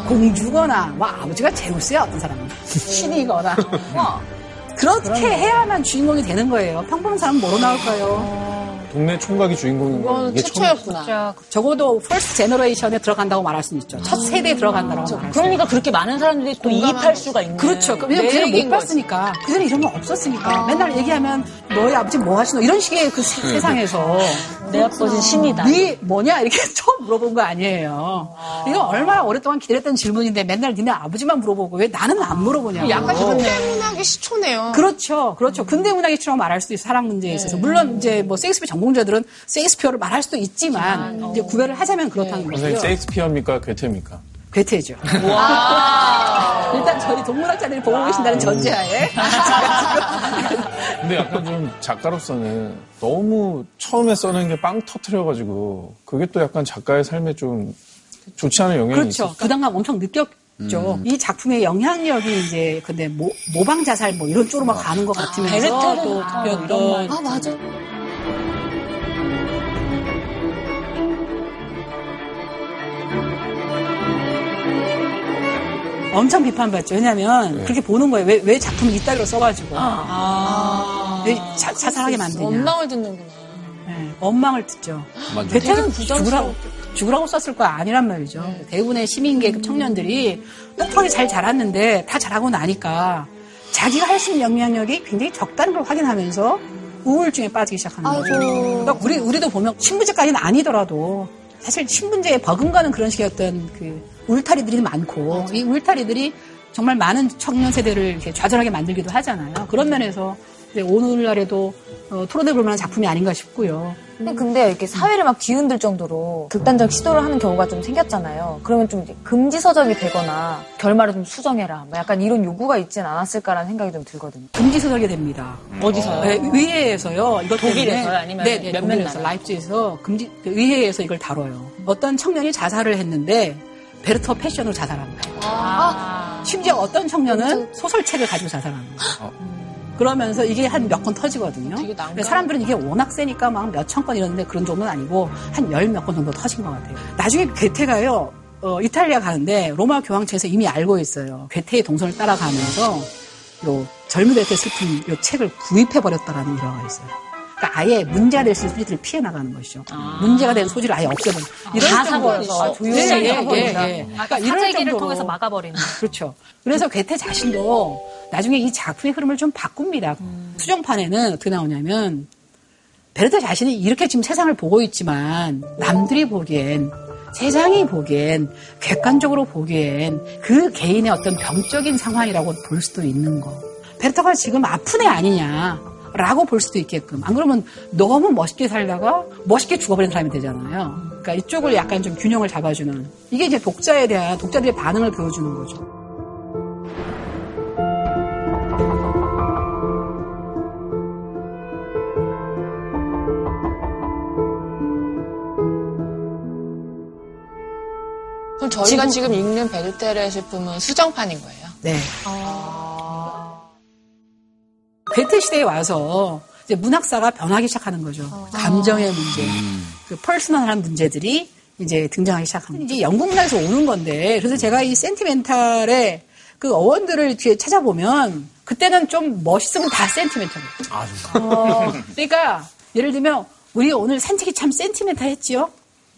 공주거나 뭐 아버지가 제우스야 어떤 사람은 (laughs) 신이거나 뭐 (laughs) 그렇게 해야만 주인공이 되는 거예요. 평범한 사람은 뭐로 나올까요? 동네 총각이 주인공인 거 이게 처음- 적어도 first generation에 들어간다고 말할 수는 있죠. 첫 세대에 들어간다고 말할 수 있죠. 그러니까 그렇게 많은 사람들이 또 이입할 수가 있는. 그렇죠. 왜냐면 내 그를 못. 봤으니까. 그전에 이런 거 없었으니까. 맨날 얘기하면 너희 아버지 뭐 하시노? 이런 식의 그 세- 세상에서. 내 아버지는 신이다. 네 뭐냐? 이렇게 (laughs) 처음 물어본 거 아니에요. 이거 얼마나 오랫동안 기다렸던 질문인데 맨날 니네 아버지만 물어보고 왜 나는 안 물어보냐고. 약간 현대문학의 시초네요. 그렇죠. 그렇죠. 근대 문학의 시초라고 말할 수도 있어요. 사랑 문제에 있어서. 물론 이제 뭐 세익스피어 전공자들은 세익스피어를 말할 수도 있지만 이제 구별을 하자면 그렇다는 선생님 거고요. 세익스피어입니까 괴테입니까? 괴테죠. (laughs) 일단 저희 동문학자들이 보고 계신다는 전제하에 근데 약간 좀 작가로서는 너무 처음에 써낸 게 빵 터트려가지고 그게 또 약간 작가의 삶에 좀 좋지 않은 영향이 그렇죠. 있어요. 부담감 엄청 느꼈죠. 음. 이 작품의 영향력이 이제 근데 모, 모방 자살 뭐 이런 쪽으로 막 가는 것 같으면서 베르테르 또 아, 이런 말. 아, 맞아. 엄청 비판받죠. 왜냐하면 네. 그렇게 보는 거예요. 왜, 왜 작품을 이따위로 써가지고 왜 자, 자살하게 만드냐. 원망을 듣는구나. 네, 원망을 듣죠. 부담스러워. 죽으라고, 죽으라고 썼을 거 아니란 말이죠. 대부분의 시민계급 청년들이 똑똑하게 잘 자랐는데 다 자라고 나니까 자기가 할 수 있는 영향력이 굉장히 적다는 걸 확인하면서 우울증에 빠지기 시작하는 거죠. 그러니까 우리, 우리도 보면 신분제까지는 아니더라도 사실 신분제에 버금가는 그런 식의 어떤 그 울타리들이 많고 이 울타리들이 정말 많은 청년 세대를 이렇게 좌절하게 만들기도 하잖아요. 그런 면에서 이제 오늘날에도 어, 토론해 볼 만한 작품이 아닌가 싶고요. 근데, 근데 이렇게 사회를 막 뒤흔들 정도로 극단적 시도를 하는 경우가 좀 생겼잖아요. 그러면 좀 이제 금지 서적이 되거나 결말을 좀 수정해라. 뭐 약간 이런 요구가 있진 않았을까라는 생각이 좀 들거든요. 금지 서적이 됩니다. 어디서요? 네, 의회에서요. 이것 때문에 독일에서요? 아니면 네, 네, 몇몇 독일에서 나라? 라이프지에서 금지 그 의회에서 이걸 다뤄요. 어떤 청년이 자살을 했는데 베르터 패션으로 자살한 거예요. 아. 심지어 어떤 청년은 소설책을 가지고 자살하는 거예요. 그러면서 이게 한 몇 건 터지거든요. 사람들은 이게 워낙 세니까 막 몇 천 건 이러는데 그런 정도는 아니고 한 열 몇 건 정도 터진 것 같아요. 나중에 괴테가요, 어, 이탈리아 가는데 로마 교황청에서 이미 알고 있어요. 괴테의 동선을 따라가면서 요 젊은 괴테 슬픈 요 책을 구입해버렸다라는 일화가 있어요. 그러니까 아예 문제가 될 수 있는 소지를 피해 나가는 것이죠. 문제가 된 소지를 아예. 다 사버려서 아, 조용히 예, 예, 사버린다. 예, 예. 아까 그러니까 사재기를 정도로- 통해서 막아버리는. 그렇죠. 그래서 괴테 자신도 나중에 이 작품의 흐름을 좀 바꿉니다. 수정판에는 어떻게 나오냐면 베르테 자신이 이렇게 지금 세상을 보고 있지만 남들이 보기엔 세상이 보기엔 객관적으로 보기엔 그 개인의 어떤 병적인 상황이라고 볼 수도 있는 거. 베르테가 지금 아픈 애 아니냐. 라고 볼 수도 있게끔. 안 그러면 너무 멋있게 살다가 멋있게 죽어버린 사람이 되잖아요. 그러니까 이쪽을 약간 좀 균형을 잡아주는. 이게 이제 독자에 대한 독자들의 반응을 보여주는 거죠. 그럼 저희가 지금, 읽는 베르테르의 슬픔은 수정판인 거예요? 네. 괴테 시대에 와서 이제 문학사가 변하기 시작하는 거죠. 감정의 문제, 그 퍼스널한 문제들이 이제 등장하기 시작합니다. 이제 영국 문학에서 오는 건데, 그래서 제가 이 센티멘탈의 그 어원들을 뒤에 찾아보면, 그때는 좀 멋있으면 다 센티멘탈이에요. 어, 그러니까 예를 들면 우리가 오늘 산책이 참 센티멘탈했지요.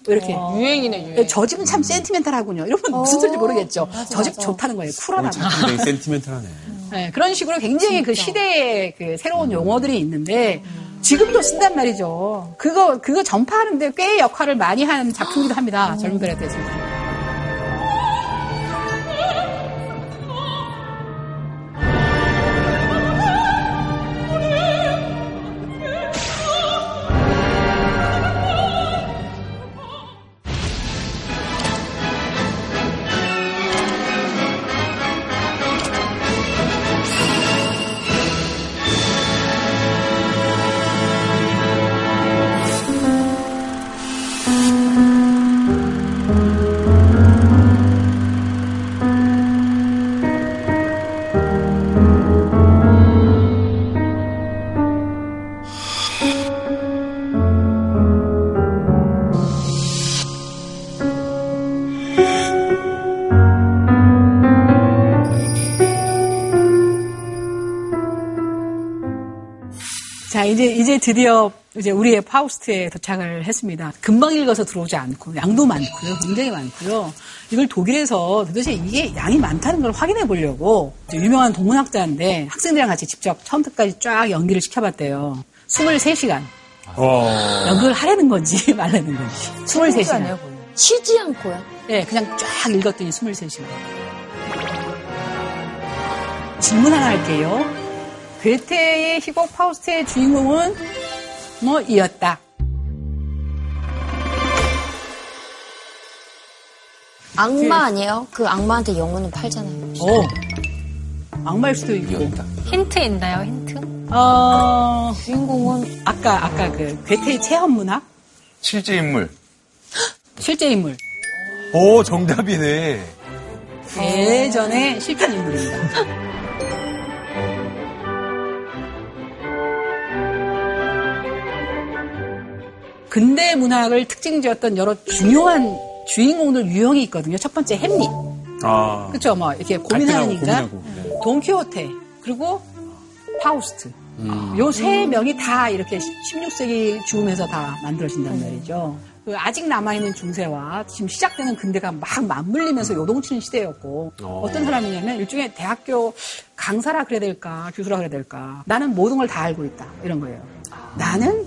이렇게 유행이네 유행. 저 집은 참 센티멘탈하군요. 이러면 무슨 소리인지 모르겠죠. 저 집 좋다는 거예요. 쿨하다는 거예요. 굉장히 센티멘탈하네. 네, 그런 식으로 굉장히 그 시대의 그 새로운 용어들이 있는데 지금도 쓴단 말이죠. 그거 그거 전파하는데 꽤 역할을 많이 한 작품이기도 합니다. 젊은 베레트에서. 이제, 이제 드디어 이제 우리의 파우스트에 도착을 했습니다. 금방 읽어서 들어오지 않고, 양도 많고요. 굉장히 많고요. 이걸 독일에서 도대체 이게 양이 많다는 걸 확인해 보려고 유명한 동문학자인데 학생들이랑 같이 직접 처음부터까지 쫙 연기를 시켜봤대요. 23시간. 연극을 하라는 건지 (laughs) 말라는 건지. 23시간. 쉬지 않고요? 네, 그냥 쫙 읽었더니 23시간. 질문 하나 할게요. 괴테의 희곡 파우스트의 주인공은 뭐 이었다. 악마 아니에요? 그 악마한테 영혼은 팔잖아요. 오. 악마일 수도 있고. 힌트 있나요, 힌트? 어, 주인공은 아까 아까 그 괴테의 체험 문학 실제 인물. 실제 인물. 오, 정답이네. 예전에 실존 인물입니다. (laughs) 근대 문학을 특징지었던 여러 중요한 주인공들 유형이 있거든요. 첫 번째 햄릿. 아. 그렇죠. 뭐 이렇게 고민하는 갈등하고 인간, 고민하고, 네. 돈키호테, 그리고 파우스트. 요세 명이 다 이렇게 16세기 죽음에서 다 만들어진단 말이죠. 그 아직 남아있는 중세와 지금 시작되는 근대가 막 맞물리면서 요동치는 시대였고 어. 어떤 사람이냐면 일종의 대학교 강사라 그래야 될까 교수라 그래야 될까 나는 모든 걸 다 알고 있다 이런 거예요. 나는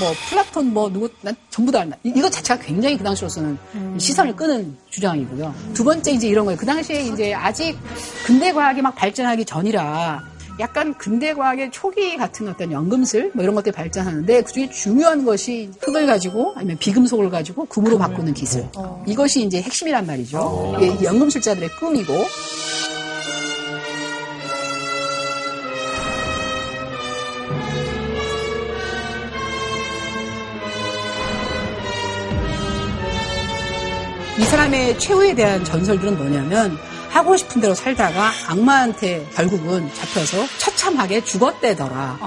뭐 플라톤 뭐 누구 난 전부 다 안다. 이- 이거 자체가 굉장히 그 당시로서는 시선을 끄는 주장이고요. 두 번째 이제 이런 거예요. 그 당시에 이제 아직 근대 과학이 막 발전하기 전이라 약간 근대 과학의 초기 같은 어떤 연금술 뭐 이런 것들이 발전하는데 그중에 중요한 것이 흙을 가지고 아니면 비금속을 가지고 금으로 바꾸는 기술. 이것이 이제 핵심이란 말이죠. 이 연금술자들의 꿈이고. 이 사람의 최후에 대한 전설들은 뭐냐면 하고 싶은 대로 살다가 악마한테 결국은 잡혀서 처참하게 죽었대더라.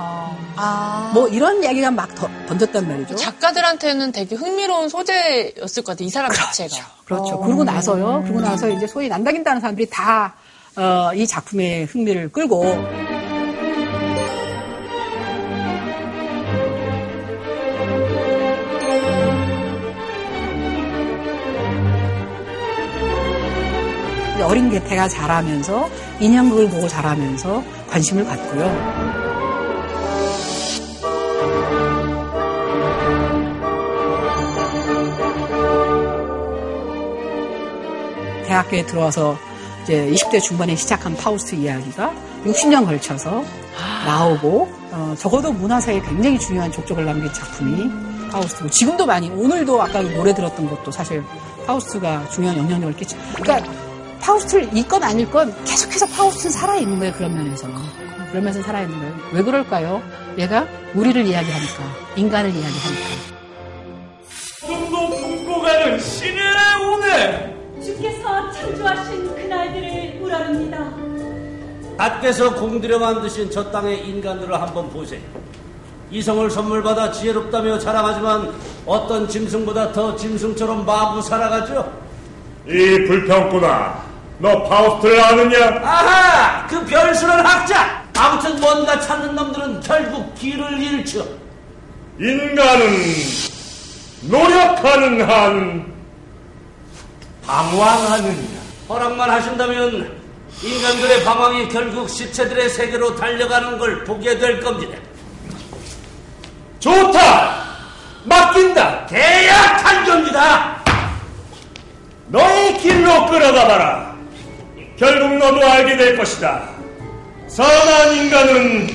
뭐 이런 이야기가 막 더- 던졌단 말이죠. 작가들한테는 되게 흥미로운 소재였을 것 같아요. 이 사람 자체가. 그렇죠. 그러고 나서요. 그러고 나서 이제 소위 난다긴다는 사람들이 다, 어, 이 작품의 흥미를 끌고. 어린 개태가 자라면서 인형극을 보고 자라면서 관심을 갖고요. 대학교에 들어와서 이제 20대 중반에 시작한 파우스트 이야기가 60년 걸쳐서 나오고 어, 적어도 문화사에 굉장히 중요한 족적을 남긴 작품이 파우스트고 지금도 많이 오늘도 아까 노래 들었던 것도 사실 파우스트가 중요한 영향력을 끼치. 그러니까 파우스트를 읽건 안 읽건 계속해서 파우스트는 살아있는 거예요 그런 면에서 그런 면에서 살아있는 거예요. 왜 그럴까요? 얘가 우리를 이야기하니까 인간을 이야기하니까. 꿈도 품고 가는 신의 운에 주께서 창조하신 그날들을 우러릅니다. 갓께서 공들여 만드신 저 땅의 인간들을 한번 보세요. 이성을 선물 받아 지혜롭다며 자랑하지만 어떤 짐승보다 더 짐승처럼 마구 살아가죠. 이 불평꾼아, 너 파우스트를 아느냐? 아하! 그 별수는 학자! 아무튼 뭔가 찾는 놈들은 결국 길을 잃죠. 인간은 노력하는 한 방황하느냐. 허락만 하신다면 인간들의 방황이 결국 시체들의 세계로 달려가는 걸 보게 될 겁니다. 좋다! 맡긴다! 계약 탄교입니다! 너의 길로 끌어가봐라. 결국 너도 알게 될 것이다. 선한 인간은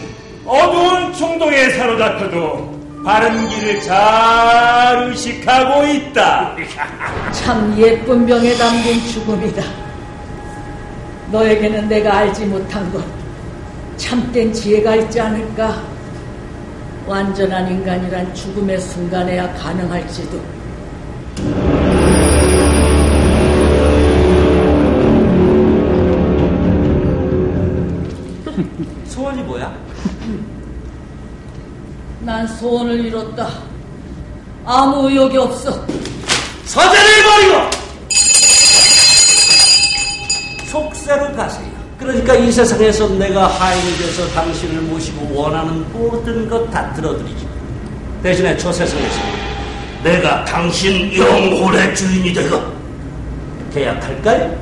어두운 충동에 사로잡혀도 바른 길을 잘 의식하고 있다. (laughs) 참 예쁜 병에 담긴 죽음이다. 너에게는 내가 알지 못한 것, 참된 지혜가 있지 않을까? 완전한 인간이란 죽음의 순간에야 가능할지도. 난 소원을 이뤘다. 아무 의욕이 없어. 서재를 버리고 속세로 가세요. 그러니까 이 세상에서 내가 하인이 돼서 당신을 모시고 원하는 모든 것 다 들어드리지. 대신에 저 세상에서 내가 당신 영혼의 주인이 되고 계약할까요?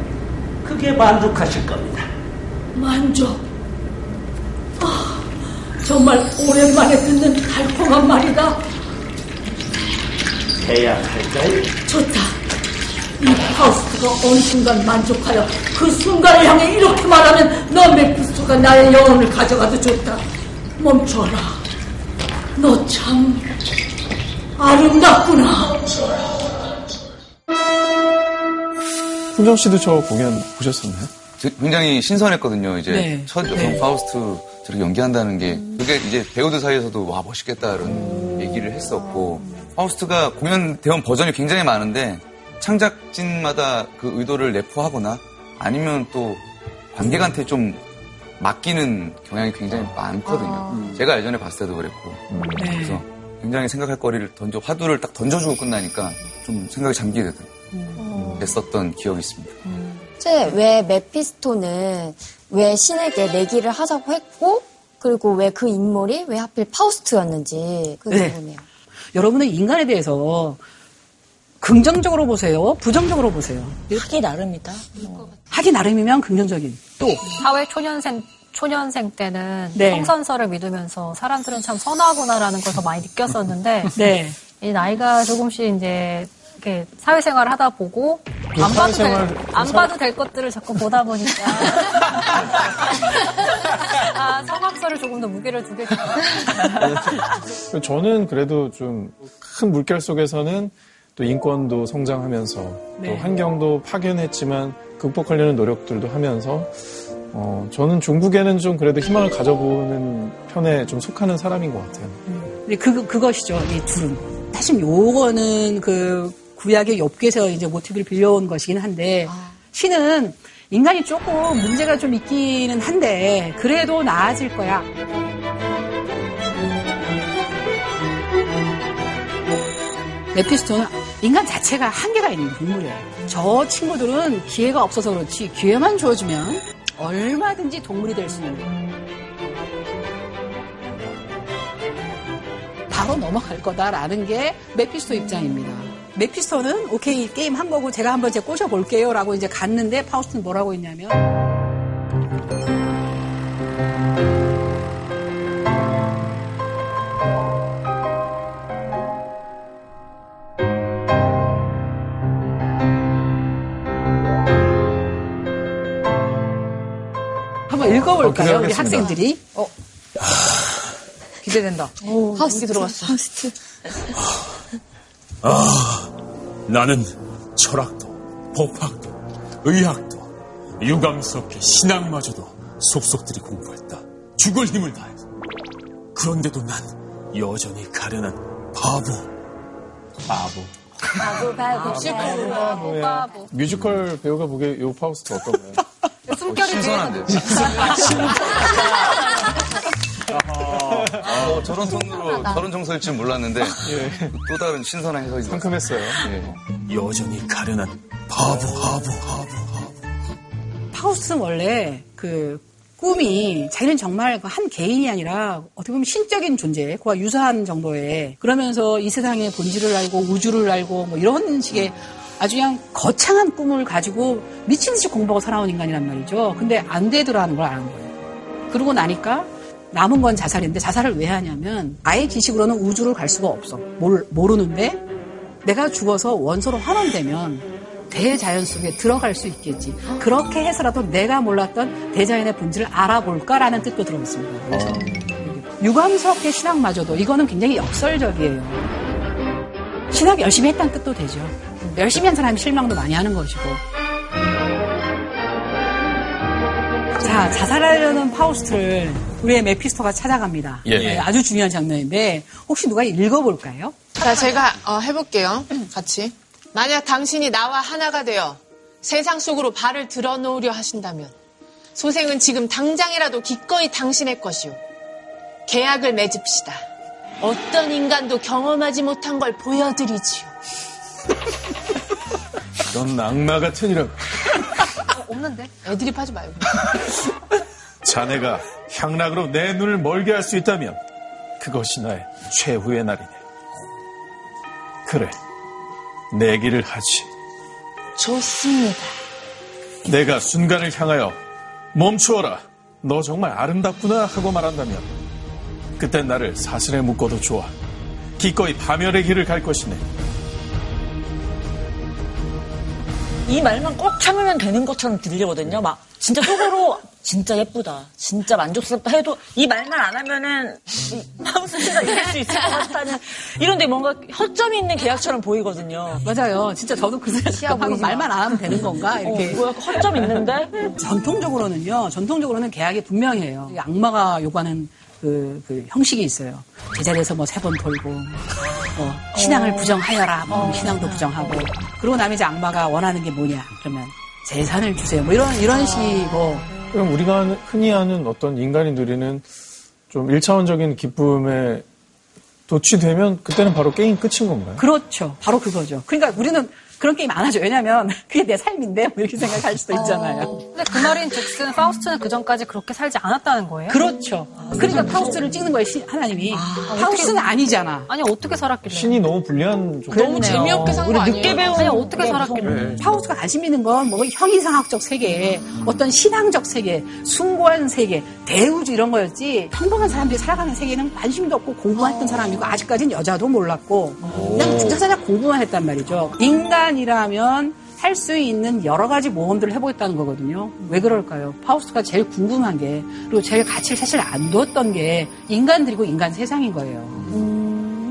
그게 만족하실 겁니다. 만족. 아, 정말 오랜만에 듣는 달콤한 말이다. 계약할까요? 좋다. 이 파우스트가 어느 순간 만족하여 그 순간을 향해 이렇게 말하면 너 메피스토가 나의 영혼을 가져가도 좋다. 멈춰라. 너 참 아름답구나. 훈정 씨도 저 공연 보셨었나요? 저- 굉장히 신선했거든요. 이제 네. 첫 여성 네. 파우스트 저렇게 연기한다는 게 그게 이제 배우들 사이에서도 와 멋있겠다 이런 얘기를 했었고 파우스트가 공연된 버전이 굉장히 많은데 창작진마다 그 의도를 내포하거나 아니면 또 관객한테 좀 맡기는 경향이 굉장히 많거든요. 제가 예전에 봤을 때도 그랬고. 그래서 굉장히 생각할 거리를 던져 화두를 딱 던져주고 끝나니까 좀 생각이 잠기게 됐었던 기억이 있습니다. 제왜 메피스토는 왜 신에게 내기를 하자고 했고 그리고 왜 그 인물이 왜 하필 파우스트였는지 그게 네. 궁금해요. 여러분은 인간에 대해서 긍정적으로 보세요? 부정적으로 보세요? 하기 나름이다. 하기 나름이면 긍정적인. 또 사회 초년생 초년생 때는 네. 성선설을 믿으면서 사람들은 참 선하구나라는 걸 더 많이 느꼈었는데 네. 이 나이가 조금씩 이제 이렇게 사회생활을 하다 보고 그안 봐도 될, 사회생활 안 봐도 될 것들을 자꾸 보다 보니까 (laughs) 아 성악설을 조금 더 무게를 두게 되더라고요. 저는 그래도 좀 큰 물결 속에서는 또 인권도 성장하면서 네. 또 환경도 파견했지만 극복하려는 노력들도 하면서 어, 저는 중국에는 좀 그래도 희망을 가져보는 편에 좀 속하는 사람인 것 같아요. 근데 그, 그것이죠. 이 둘은. 사실 요거는 그 구약의 욥기에서 이제 모티브를 빌려온 것이긴 한데 신은 인간이 조금 문제가 좀 있기는 한데 그래도 나아질 거야. 메피스토는 인간 자체가 한계가 있는 동물이에요. 저 친구들은 기회가 없어서 그렇지 기회만 주어주면 얼마든지 동물이 될 수 있는 거예요. 바로 넘어갈 거다라는 게 메피스토 입장입니다. 메피스토는 오케이 게임 한 거고 제가 한번 쟤 꼬셔 볼게요라고 이제 갔는데 파우스트는 뭐라고 했냐면 한번 읽어볼까요? 어, 우리. 학생들이. 어. 기대된다. 파우스트 들어갔어. 아, 나는 철학도, 법학도, 의학도, 유감 스럽게 신앙마저도 속속들이 공부했다. 죽을 힘을 다해서. 그런데도 난 여전히 가련한 바보. 바보. 바보 바보 바보 바보. 뮤지컬 배우가 보기에 요 파우스트 어떤가요? 숨결이 신선한데. (laughs) (laughs) 어, 저런 톤으로 저런 정서일 줄 몰랐는데 또 다른 신선한 해석이 상큼했어요. 여전히 가련한 바보, 바보, 바보. 파우스트는 원래 그 꿈이 자기는 정말 그한 개인이 아니라 어떻게 보면 신적인 존재, 그와 유사한 정도의 그러면서 이 세상의 본질을 알고 우주를 알고 뭐 이런 식의 아주 그냥 거창한 꿈을 가지고 미친 듯이 공부하고 살아온 인간이란 말이죠. 근데 안 되더라는 걸 아는 거예요. 그러고 나니까 남은 건 자살인데 자살을 왜 하냐면 아예 지식으로는 우주를 갈 수가 없어. 몰, 모르는데 내가 죽어서 원소로 환원되면 대자연 속에 들어갈 수 있겠지. 그렇게 해서라도 내가 몰랐던 대자연의 본질을 알아볼까라는 뜻도 들어있습니다. 그래서 유감스럽게 신학마저도 이거는 굉장히 역설적이에요. 신학 열심히 했다는 뜻도 되죠. 열심히 한 사람이 실망도 많이 하는 것이고. 자, 자살하려는 파우스트를 우리의 메피스토가 찾아갑니다. 예. 네, 아주 중요한 장면인데 혹시 누가 읽어볼까요? 자, 제가 어, 해볼게요. 같이. 만약 당신이 나와 하나가 되어 세상 속으로 발을 들어놓으려 하신다면 소생은 지금 당장이라도 기꺼이 당신의 것이오. 계약을 맺읍시다. 어떤 인간도 경험하지 못한 걸 보여드리지요. 넌 악마 같으니라고. 없는데. 애드립 하지 말고. (laughs) 자네가 향락으로 내 눈을 멀게 할 수 있다면 그것이 나의 최후의 날이네. 그래, 내 길을 하지. 좋습니다. 내가 순간을 향하여 멈추어라. 너 정말 아름답구나 하고 말한다면 그땐 나를 사슬에 묶어도 좋아. 기꺼이 파멸의 길을 갈 것이네. 이 말만 꼭 참으면 되는 것처럼 들리거든요. 막 진짜 속으로 진짜 예쁘다, 진짜 만족스럽다 해도 이 말만 안 하면은 이 하우스가 이길 수 있을 것 같다는 이런데 뭔가 허점이 있는 계약처럼 보이거든요. 맞아요. 진짜 저도 그 생각하고 말만 안 하면 되는 건가 이렇게. 어, 뭐야 허점 있는데? 전통적으로는요. 전통적으로는 계약이 분명해요. 이 악마가 요구하는 그, 그 형식이 있어요. 제자리에서 뭐 세 번 돌고, 뭐 신앙을 부정하여라, 뭐 신앙도 부정하고, 그러고 나면 이제 악마가 원하는 게 뭐냐? 그러면 재산을 주세요. 뭐 이런 이런 식이고. 그럼 우리가 흔히 하는 어떤 인간이 누리는 좀 일차원적인 기쁨에 도취되면 그때는 바로 게임 끝인 건가요? 그렇죠. 바로 그거죠. 그러니까 우리는 그런 게임 안 하죠. 왜냐면 그게 내 삶인데 뭐 이렇게 생각할 수도 있잖아요. 근데 그 말인 즉슨 파우스트는 그 전까지 그렇게 살지 않았다는 거예요? 그렇죠. 그러니까 파우스트를 찍는 거예요, 시- 하나님이. 파우스트는 아니잖아. 아니, 어떻게 살았길래? 신이 너무 불리한 종 너무 재미없게 산 거 아니에요? 아니, 어떻게 살았길래? 파우스트가 관심 있는 건 뭐 형이상학적 세계, 어떤 신앙적 세계, 숭고한 세계, 대우주 이런 거였지. 평범한 사람들이 살아가는 세계는 관심도 없고 공부만 했던 사람이고 아직까지는 여자도 몰랐고 그냥 진짜 살짝 공부만 했단 말이죠. 인간 이라면 할 수 있는 여러 가지 모험들을 해보겠다는 거거든요. 왜 그럴까요? 파우스트가 제일 궁금한 게 그리고 제일 가치를 사실 안 두었던 게 인간들이고 인간 세상인 거예요.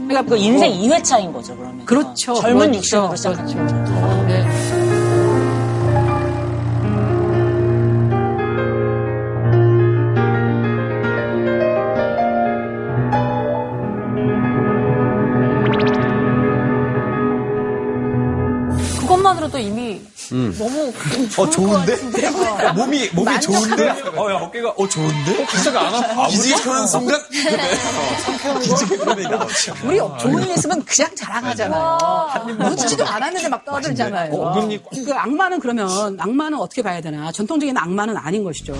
그러니까 그 인생 2회차인 거죠, 그러면. 그렇죠. 젊은 그렇죠. 육신으로 시작하는 그렇죠. 거죠. 네. 너무 어, 좋은데? 야, 몸이, 몸이 좋은데? 어, 야, 어깨가, 어, 좋은데? 기차가 안 아파. 기지개는 순간? 기지개 나오죠. 우리 좋은 일 있으면 그냥 자랑하잖아요. 묻지도 않았는데 막 떠들잖아요. 어, 그 악마는 그러면 악마는 어떻게 봐야 되나? 전통적인 악마는 아닌 것이죠.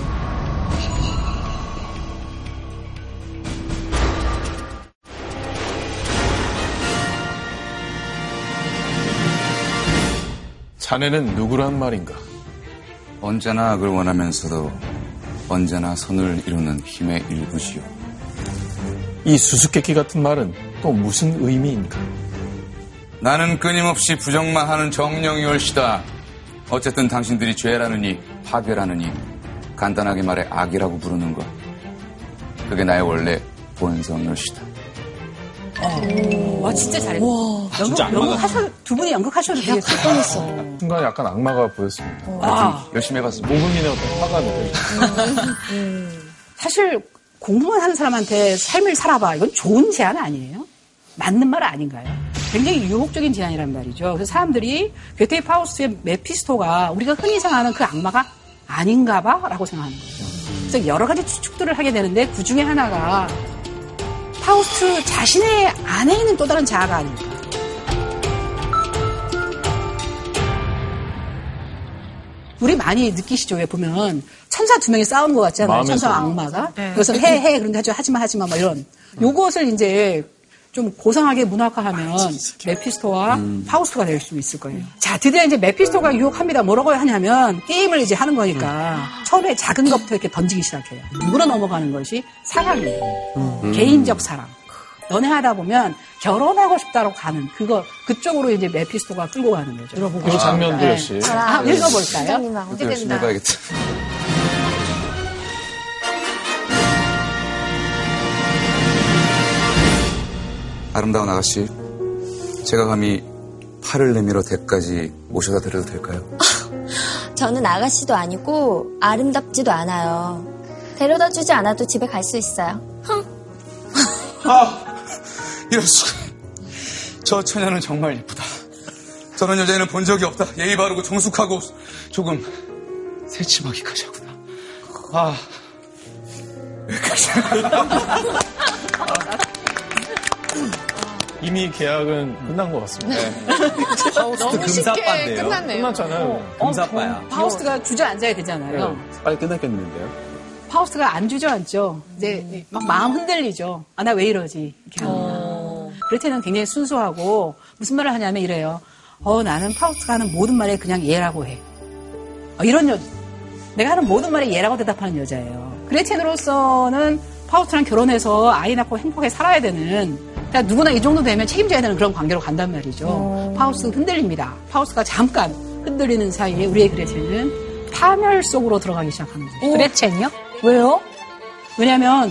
자네는 누구란 말인가? 언제나 악을 원하면서도 언제나 선을 이루는 힘의 일부지요. 이 수수께끼 같은 말은 또 무슨 의미인가? 나는 끊임없이 부정만 하는 정령이 올시다. 어쨌든 당신들이 죄라느니 파괴라느니 간단하게 말해 악이라고 부르는 것. 그게 나의 원래 본성이올시다. 와 진짜 잘했어. 연극, 악마가- 연극 하셔 두 분이 연극하셔도 되겠어요. 순간 약간 악마가 보였습니다. 아. 열심히 해봤습니다. 모금인의 어떤 화가 느껴요. 사실 공부만 하는 사람한테 삶을 살아봐. 이건 좋은 제안 아니에요? 맞는 말 아닌가요? 굉장히 유혹적인 제안이란 말이죠. 그래서 사람들이 괴테의 파우스트의 메피스토가 우리가 흔히 생각하는 그 악마가 아닌가 봐? 라고 생각하는 거죠. 그래서 여러 가지 추측들을 하게 되는데 그 중에 하나가 파우스트 자신의 안에 있는 또 다른 자아가 아닐까. 우리 많이 느끼시죠? 왜 보면 천사 두 명이 싸우는 것 같잖아요. 천사와 악마가. 네. 그래서 해, 해. 그런데 하지, 하지 마, 하지 마. 뭐 이런. 요것을 이제 좀 고상하게 문학화하면 메피스토와 파우스토가 될 수 있을 거예요. 자, 드디어 이제 메피스토가 유혹합니다. 뭐라고 하냐면 게임을 이제 하는 거니까 처음에 작은 것부터 이렇게 던지기 시작해요. 물어 넘어가는 것이 사랑이에요. 개인적 사랑. 연애 하다 보면 결혼하고 싶다고 가는 그거 그쪽으로 이제 메피스토가 끌고 가는 거죠. 그 장면도 역시. 아, 읽어볼까요? 부장님하고 그것도 열심히 해봐야겠다. 아름다운 아가씨, 제가 감히 팔을 내밀어 댁까지 모셔다 드려도 될까요? (laughs) 저는 아가씨도 아니고 아름답지도 않아요. 데려다 주지 않아도 집에 갈 수 있어요. 아, 이럴 수가. 저 처녀는 정말 예쁘다. 저런 여자애는 본 적이 없다. 예의 바르고 정숙하고 조금 새침하기까지 하구나. 아, 여기까지. (laughs) 이미 계약은 끝난 것 같습니다. 파우스트 (laughs) 너무 쉽게 금사빠인데요. 끝났네요. 끝났잖아요. 금사빠야. 파우스트가 주저앉아야 되잖아요. 네. 빨리 끝났겠는데요? 파우스트가 안 주저앉죠. 이제 막 마음 흔들리죠. 아, 나 왜 이러지? 이렇게 하면. 그레테는 굉장히 순수하고 무슨 말을 하냐면 이래요. 어, 나는 파우스트가 하는 모든 말에 그냥 예라고 해. 어, 이런 여, 내가 하는 모든 말에 예라고 대답하는 여자예요. 그레텐으로서는 파우스트랑 결혼해서 아이 낳고 행복하게 살아야 되는 그러니까 누구나 이 정도 되면 책임져야 되는 그런 관계로 간단 말이죠. 파우스트 흔들립니다. 파우스트가 잠깐 흔들리는 사이에 우리의 그레텐은 파멸 속으로 들어가기 시작하는 거죠. 그레첸이요? 왜요? 왜냐하면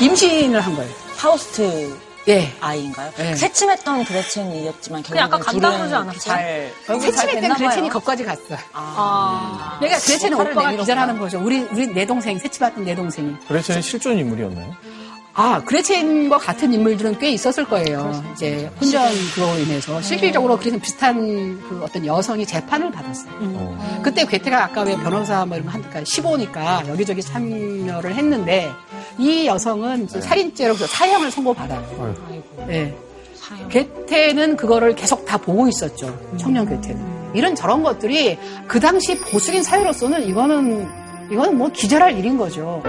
임신을 한 거예요. 파우스트 예. 아이인가요? 예. 새침했던 그레첸이었지만 근데 아까 결국은 간다 둘은 그러지 않았어요? 잘 새침했던 그레첸이 거기까지 갔어. 아. 그러니까 그레첸은 오빠가. 기절하는 거죠. 우리 우리 내 동생 새침했던 내 동생이. 그레첸이 실존 인물이었나요? 아 그레첸과 같은 인물들은 꽤 있었을 거예요. 이제 혼전 그로 인해서 실질적으로 그래서 비슷한 그 어떤 여성이 재판을 받았어요. 그때 괴테가 아까 왜 변호사 뭐 이런 거 하니까 15니까 여기저기 참여를 했는데 이 여성은 이제 살인죄로 그 사형을 선고받아요. 네. 괴테는 그거를 계속 다 보고 있었죠. 청년 괴테는. 이런 저런 것들이 그 당시 보수적인 사회로서는 이거는 이거는 뭐 기절할 일인 거죠.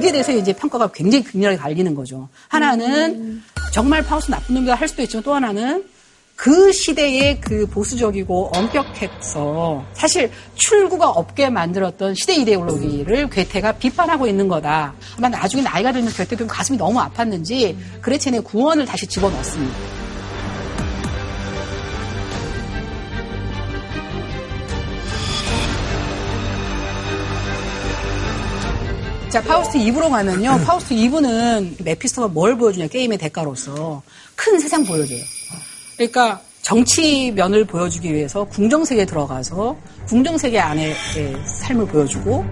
여기에 대해서 이제 평가가 굉장히 극렬하게 갈리는 거죠. 하나는 정말 파우스 나쁜 놈이다 할 수도 있지만 또 하나는 그 시대의 그 보수적이고 엄격해서 사실 출구가 없게 만들었던 시대 이데올로기를 괴테가 비판하고 있는 거다. 아마 나중에 나이가 들면 괴테도 가슴이 너무 아팠는지 그레첸의 구원을 다시 집어넣습니다. 자, 파우스트 2부로 가면요. 파우스트 2부는 메피스토가 뭘 보여주냐, 게임의 대가로서. 큰 세상 보여줘요. 그러니까 정치 면을 보여주기 위해서 궁정세계에 들어가서 궁정세계 안에 삶을 보여주고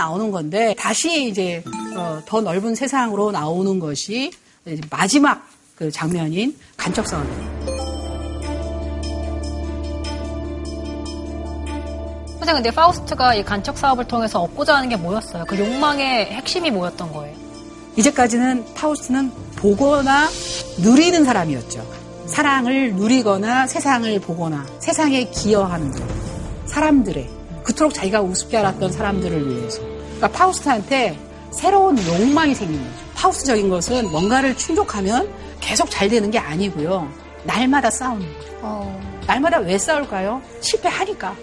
나오는 건데 다시 이제 어, 더 넓은 세상으로 나오는 것이 마지막 그 장면인 간척 싸움이에요. 선생님, 근데 파우스트가 이 간척 사업을 통해서 얻고자 하는 게 뭐였어요? 그 욕망의 핵심이 뭐였던 거예요? 이제까지는 파우스트는 보거나 누리는 사람이었죠. 사랑을 누리거나 세상을 보거나 세상에 기여하는 것. 사람들의 그토록 자기가 우습게 알았던 사람들을 위해서. 그러니까 파우스트한테 새로운 욕망이 생긴 거죠. 파우스적인 것은 뭔가를 충족하면 계속 잘 되는 게 아니고요. 날마다 싸우는 거죠. 날마다 왜 싸울까요? 실패하니까.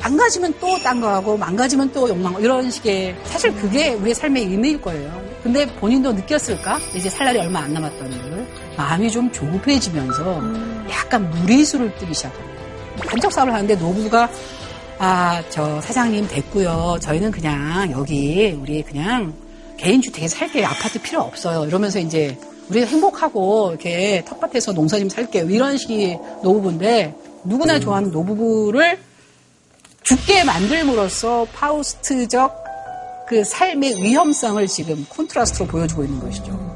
망가지면 또 딴 거 하고 망가지면 또 욕망 이런 식의 사실 그게 우리의 삶의 의미일 거예요. 근데 본인도 느꼈을까? 이제 살 날이 얼마 안 남았다는 걸 마음이 좀 조급해지면서 약간 무리수를 뜨기 시작합니다. 간척 사업을 하는데 노부가 아 저 사장님 됐고요. 저희는 그냥 여기 우리 그냥 개인 주택에 살게요. 아파트 필요 없어요. 이러면서 이제 우리 행복하고 이렇게 텃밭에서 농사 좀 살게요. 이런 식의 노부부인데 누구나 좋아하는 노부부를 죽게 만들므로써 파우스트적 그 삶의 위험성을 지금 콘트라스트로 보여주고 있는 것이죠.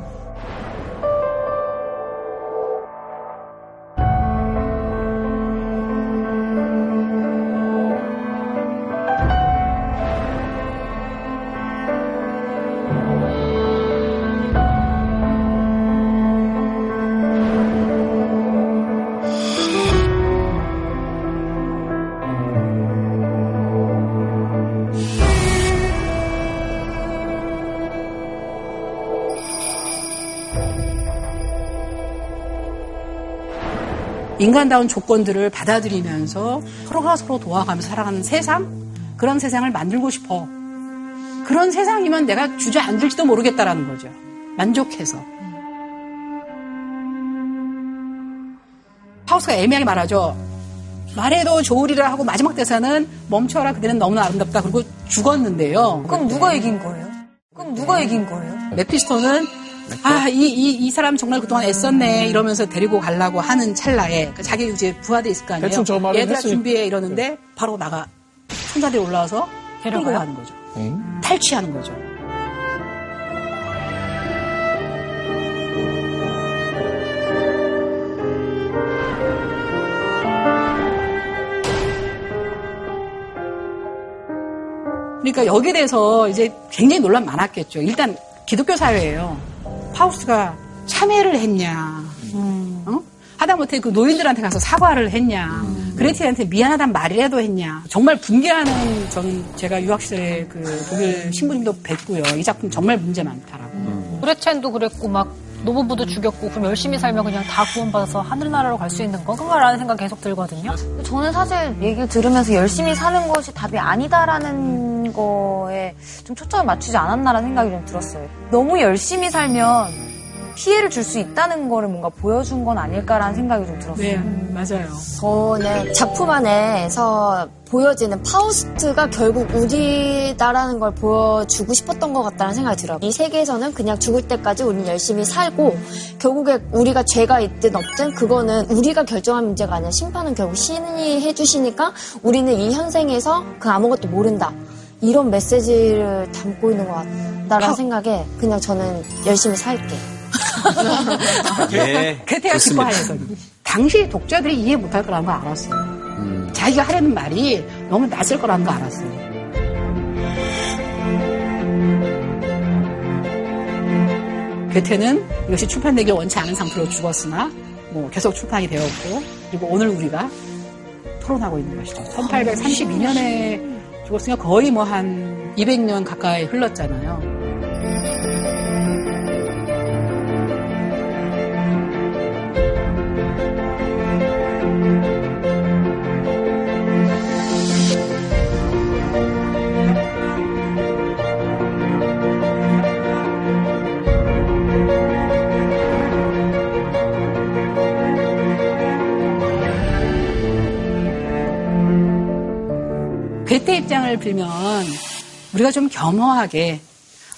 인간다운 조건들을 받아들이면서 서로가 서로 도와가면서 살아가는 세상? 그런 세상을 만들고 싶어. 그런 세상이면 내가 주저앉을지도 모르겠다라는 거죠. 만족해서. 파우스가 애매하게 말하죠. 말해도 좋으리라 하고 마지막 대사는 멈춰라 그대는 너무나 아름답다 그리고 죽었는데요. 그럼 누가 이긴 거예요? 그럼 누가 이긴 거예요? 메피스토는 아, 이, 이, 이 사람 정말 그동안 애썼네 이러면서 데리고 가려고 하는 찰나에 그 자기 이제 부하돼 있을 거 아니에요. 대충 저 말을 얘들아 했으니- 준비해 이러는데 바로 나가 천사들이 올라와서 데리고 데려가요? 가는 거죠. 탈취하는 거죠. 그러니까 여기에 대해서 이제 굉장히 논란 많았겠죠. 일단 기독교 사회예요. 파우스가 참회를 했냐, 어? 하다못해 그 노인들한테 가서 사과를 했냐, 그레티한테 미안하단 말이라도 했냐. 정말 분개하는 전 제가 유학 시절에 그 독일 신부님도 뵙고요. 이 작품 정말 문제 많다라고. 브레첸도 그랬고 막 노부부도 죽였고 그럼 열심히 살면 그냥 다 구원받아서 하늘나라로 갈 수 있는 건가라는 생각 계속 들거든요. 저는 사실 얘기를 들으면서 열심히 사는 것이 답이 아니다라는 거에 좀 초점을 맞추지 않았나라는 생각이 좀 들었어요. 너무 열심히 살면 피해를 줄 수 있다는 거를 뭔가 보여준 건 아닐까라는 생각이 좀 들었어요. 네, 맞아요. 저는 작품 안에서 보여지는 파우스트가 결국 우리다라는 걸 보여주고 싶었던 것 같다는 생각이 들어요. 이 세계에서는 그냥 죽을 때까지 우리는 열심히 살고 결국에 우리가 죄가 있든 없든 그거는 우리가 결정한 문제가 아니라 심판은 결국 신이 해주시니까 우리는 이 현생에서 그 아무것도 모른다. 이런 메시지를 담고 있는 것 같다라는 파- 생각에 그냥 저는 열심히 살게. 예. 좋습니다. 기뻐하여서 당시 독자들이 이해 못할 거라는 걸 알았어요. 자기가 하려는 말이 너무 낯설 거라는 걸 알았어요. 괴테는 이것이 출판되길 원치 않은 상태로 죽었으나 뭐 계속 출판이 되었고 그리고 오늘 우리가 토론하고 있는 것이죠. 1832년에 죽었으니까 거의 뭐 한 200년 가까이 흘렀잖아요. 괴테 입장을 빌면 우리가 좀 겸허하게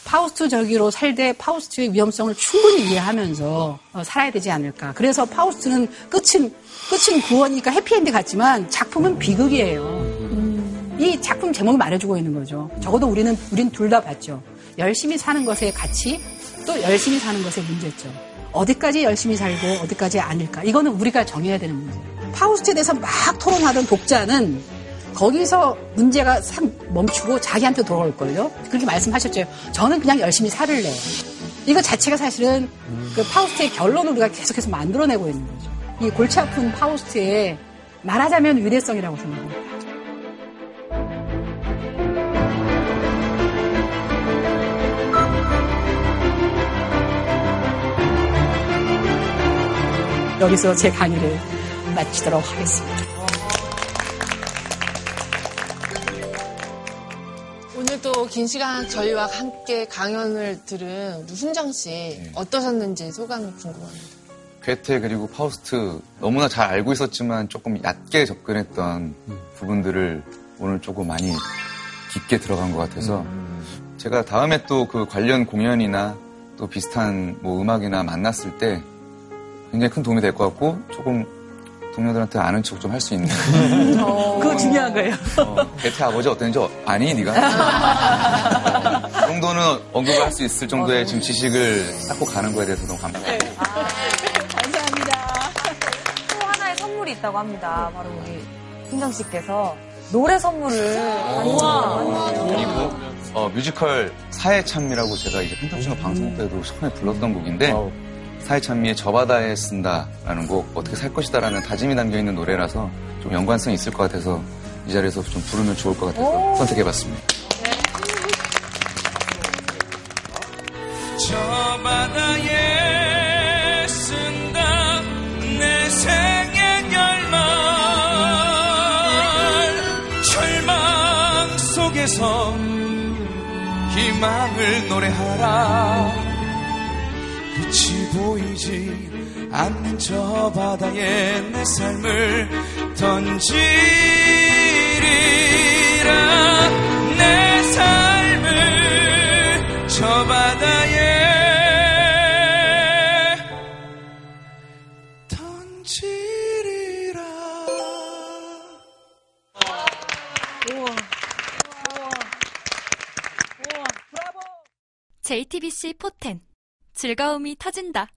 파우스트적으로 살되 파우스트의 위험성을 충분히 이해하면서 어, 살아야 되지 않을까. 그래서 파우스트는 끝은 끝은 구원이니까 해피엔드 같지만 작품은 비극이에요. 이 작품 제목이 말해주고 있는 거죠. 적어도 우리는 우린 둘 다 봤죠. 열심히 사는 것의 가치, 또 열심히 사는 것의 문제점. 어디까지 열심히 살고 어디까지 아닐까. 이거는 우리가 정해야 되는 문제예요. 파우스트에 대해서 막 토론하던 독자는 거기서 문제가 싹 멈추고 자기한테 돌아올걸요? 그렇게 말씀하셨죠. 저는 그냥 열심히 살을래. 이거 자체가 사실은 그 파우스트의 결론을 우리가 계속해서 만들어내고 있는 거죠. 이 골치 아픈 파우스트의 말하자면 위대성이라고 생각합니다. 여기서 제 강의를 마치도록 하겠습니다. 오늘 또 긴 시간 저희와 함께 강연을 들은 우리 훈정 씨 어떠셨는지 소감이 궁금합니다. 괴테 그리고 파우스트 너무나 잘 알고 있었지만 조금 얕게 접근했던 부분들을 오늘 조금 많이 깊게 들어간 것 같아서 제가 다음에 또 그 관련 공연이나 또 비슷한 뭐 음악이나 만났을 때 굉장히 큰 도움이 될 것 같고 조금 동료들한테 아는 척 좀 할 수 있는. 그거 중요한 거예요. 어, 괴테 아버지 어땠는지 어- 아니 네가? 그 정도는 언급을 할 수 있을 정도의 지금 지식을 쌓고 가는 거에 대해서 너무 감사합니다. 또 하나의 선물이 있다고 합니다. 바로 우리 훈정 씨께서 노래 선물을 그리고 어, 뮤지컬 사회찬미라고 제가 이제 펜타치노 방송 때도 처음에 불렀던 곡인데 사회찬미의 저바다에 쓴다라는 곡 어떻게 살 것이다라는 다짐이 담겨 있는 노래라서 좀 연관성이 있을 것 같아서 이 자리에서 좀 부르면 좋을 것 같아서 선택해봤습니다. 저 바다에 쓴다 내 생의 열망 절망 속에서 희망을 노래하라. 보이지 않는 저 바다에 내 삶을 던지리라. 내 삶을 저 바다에 던지리라. JTBC 포텐 즐거움이 터진다.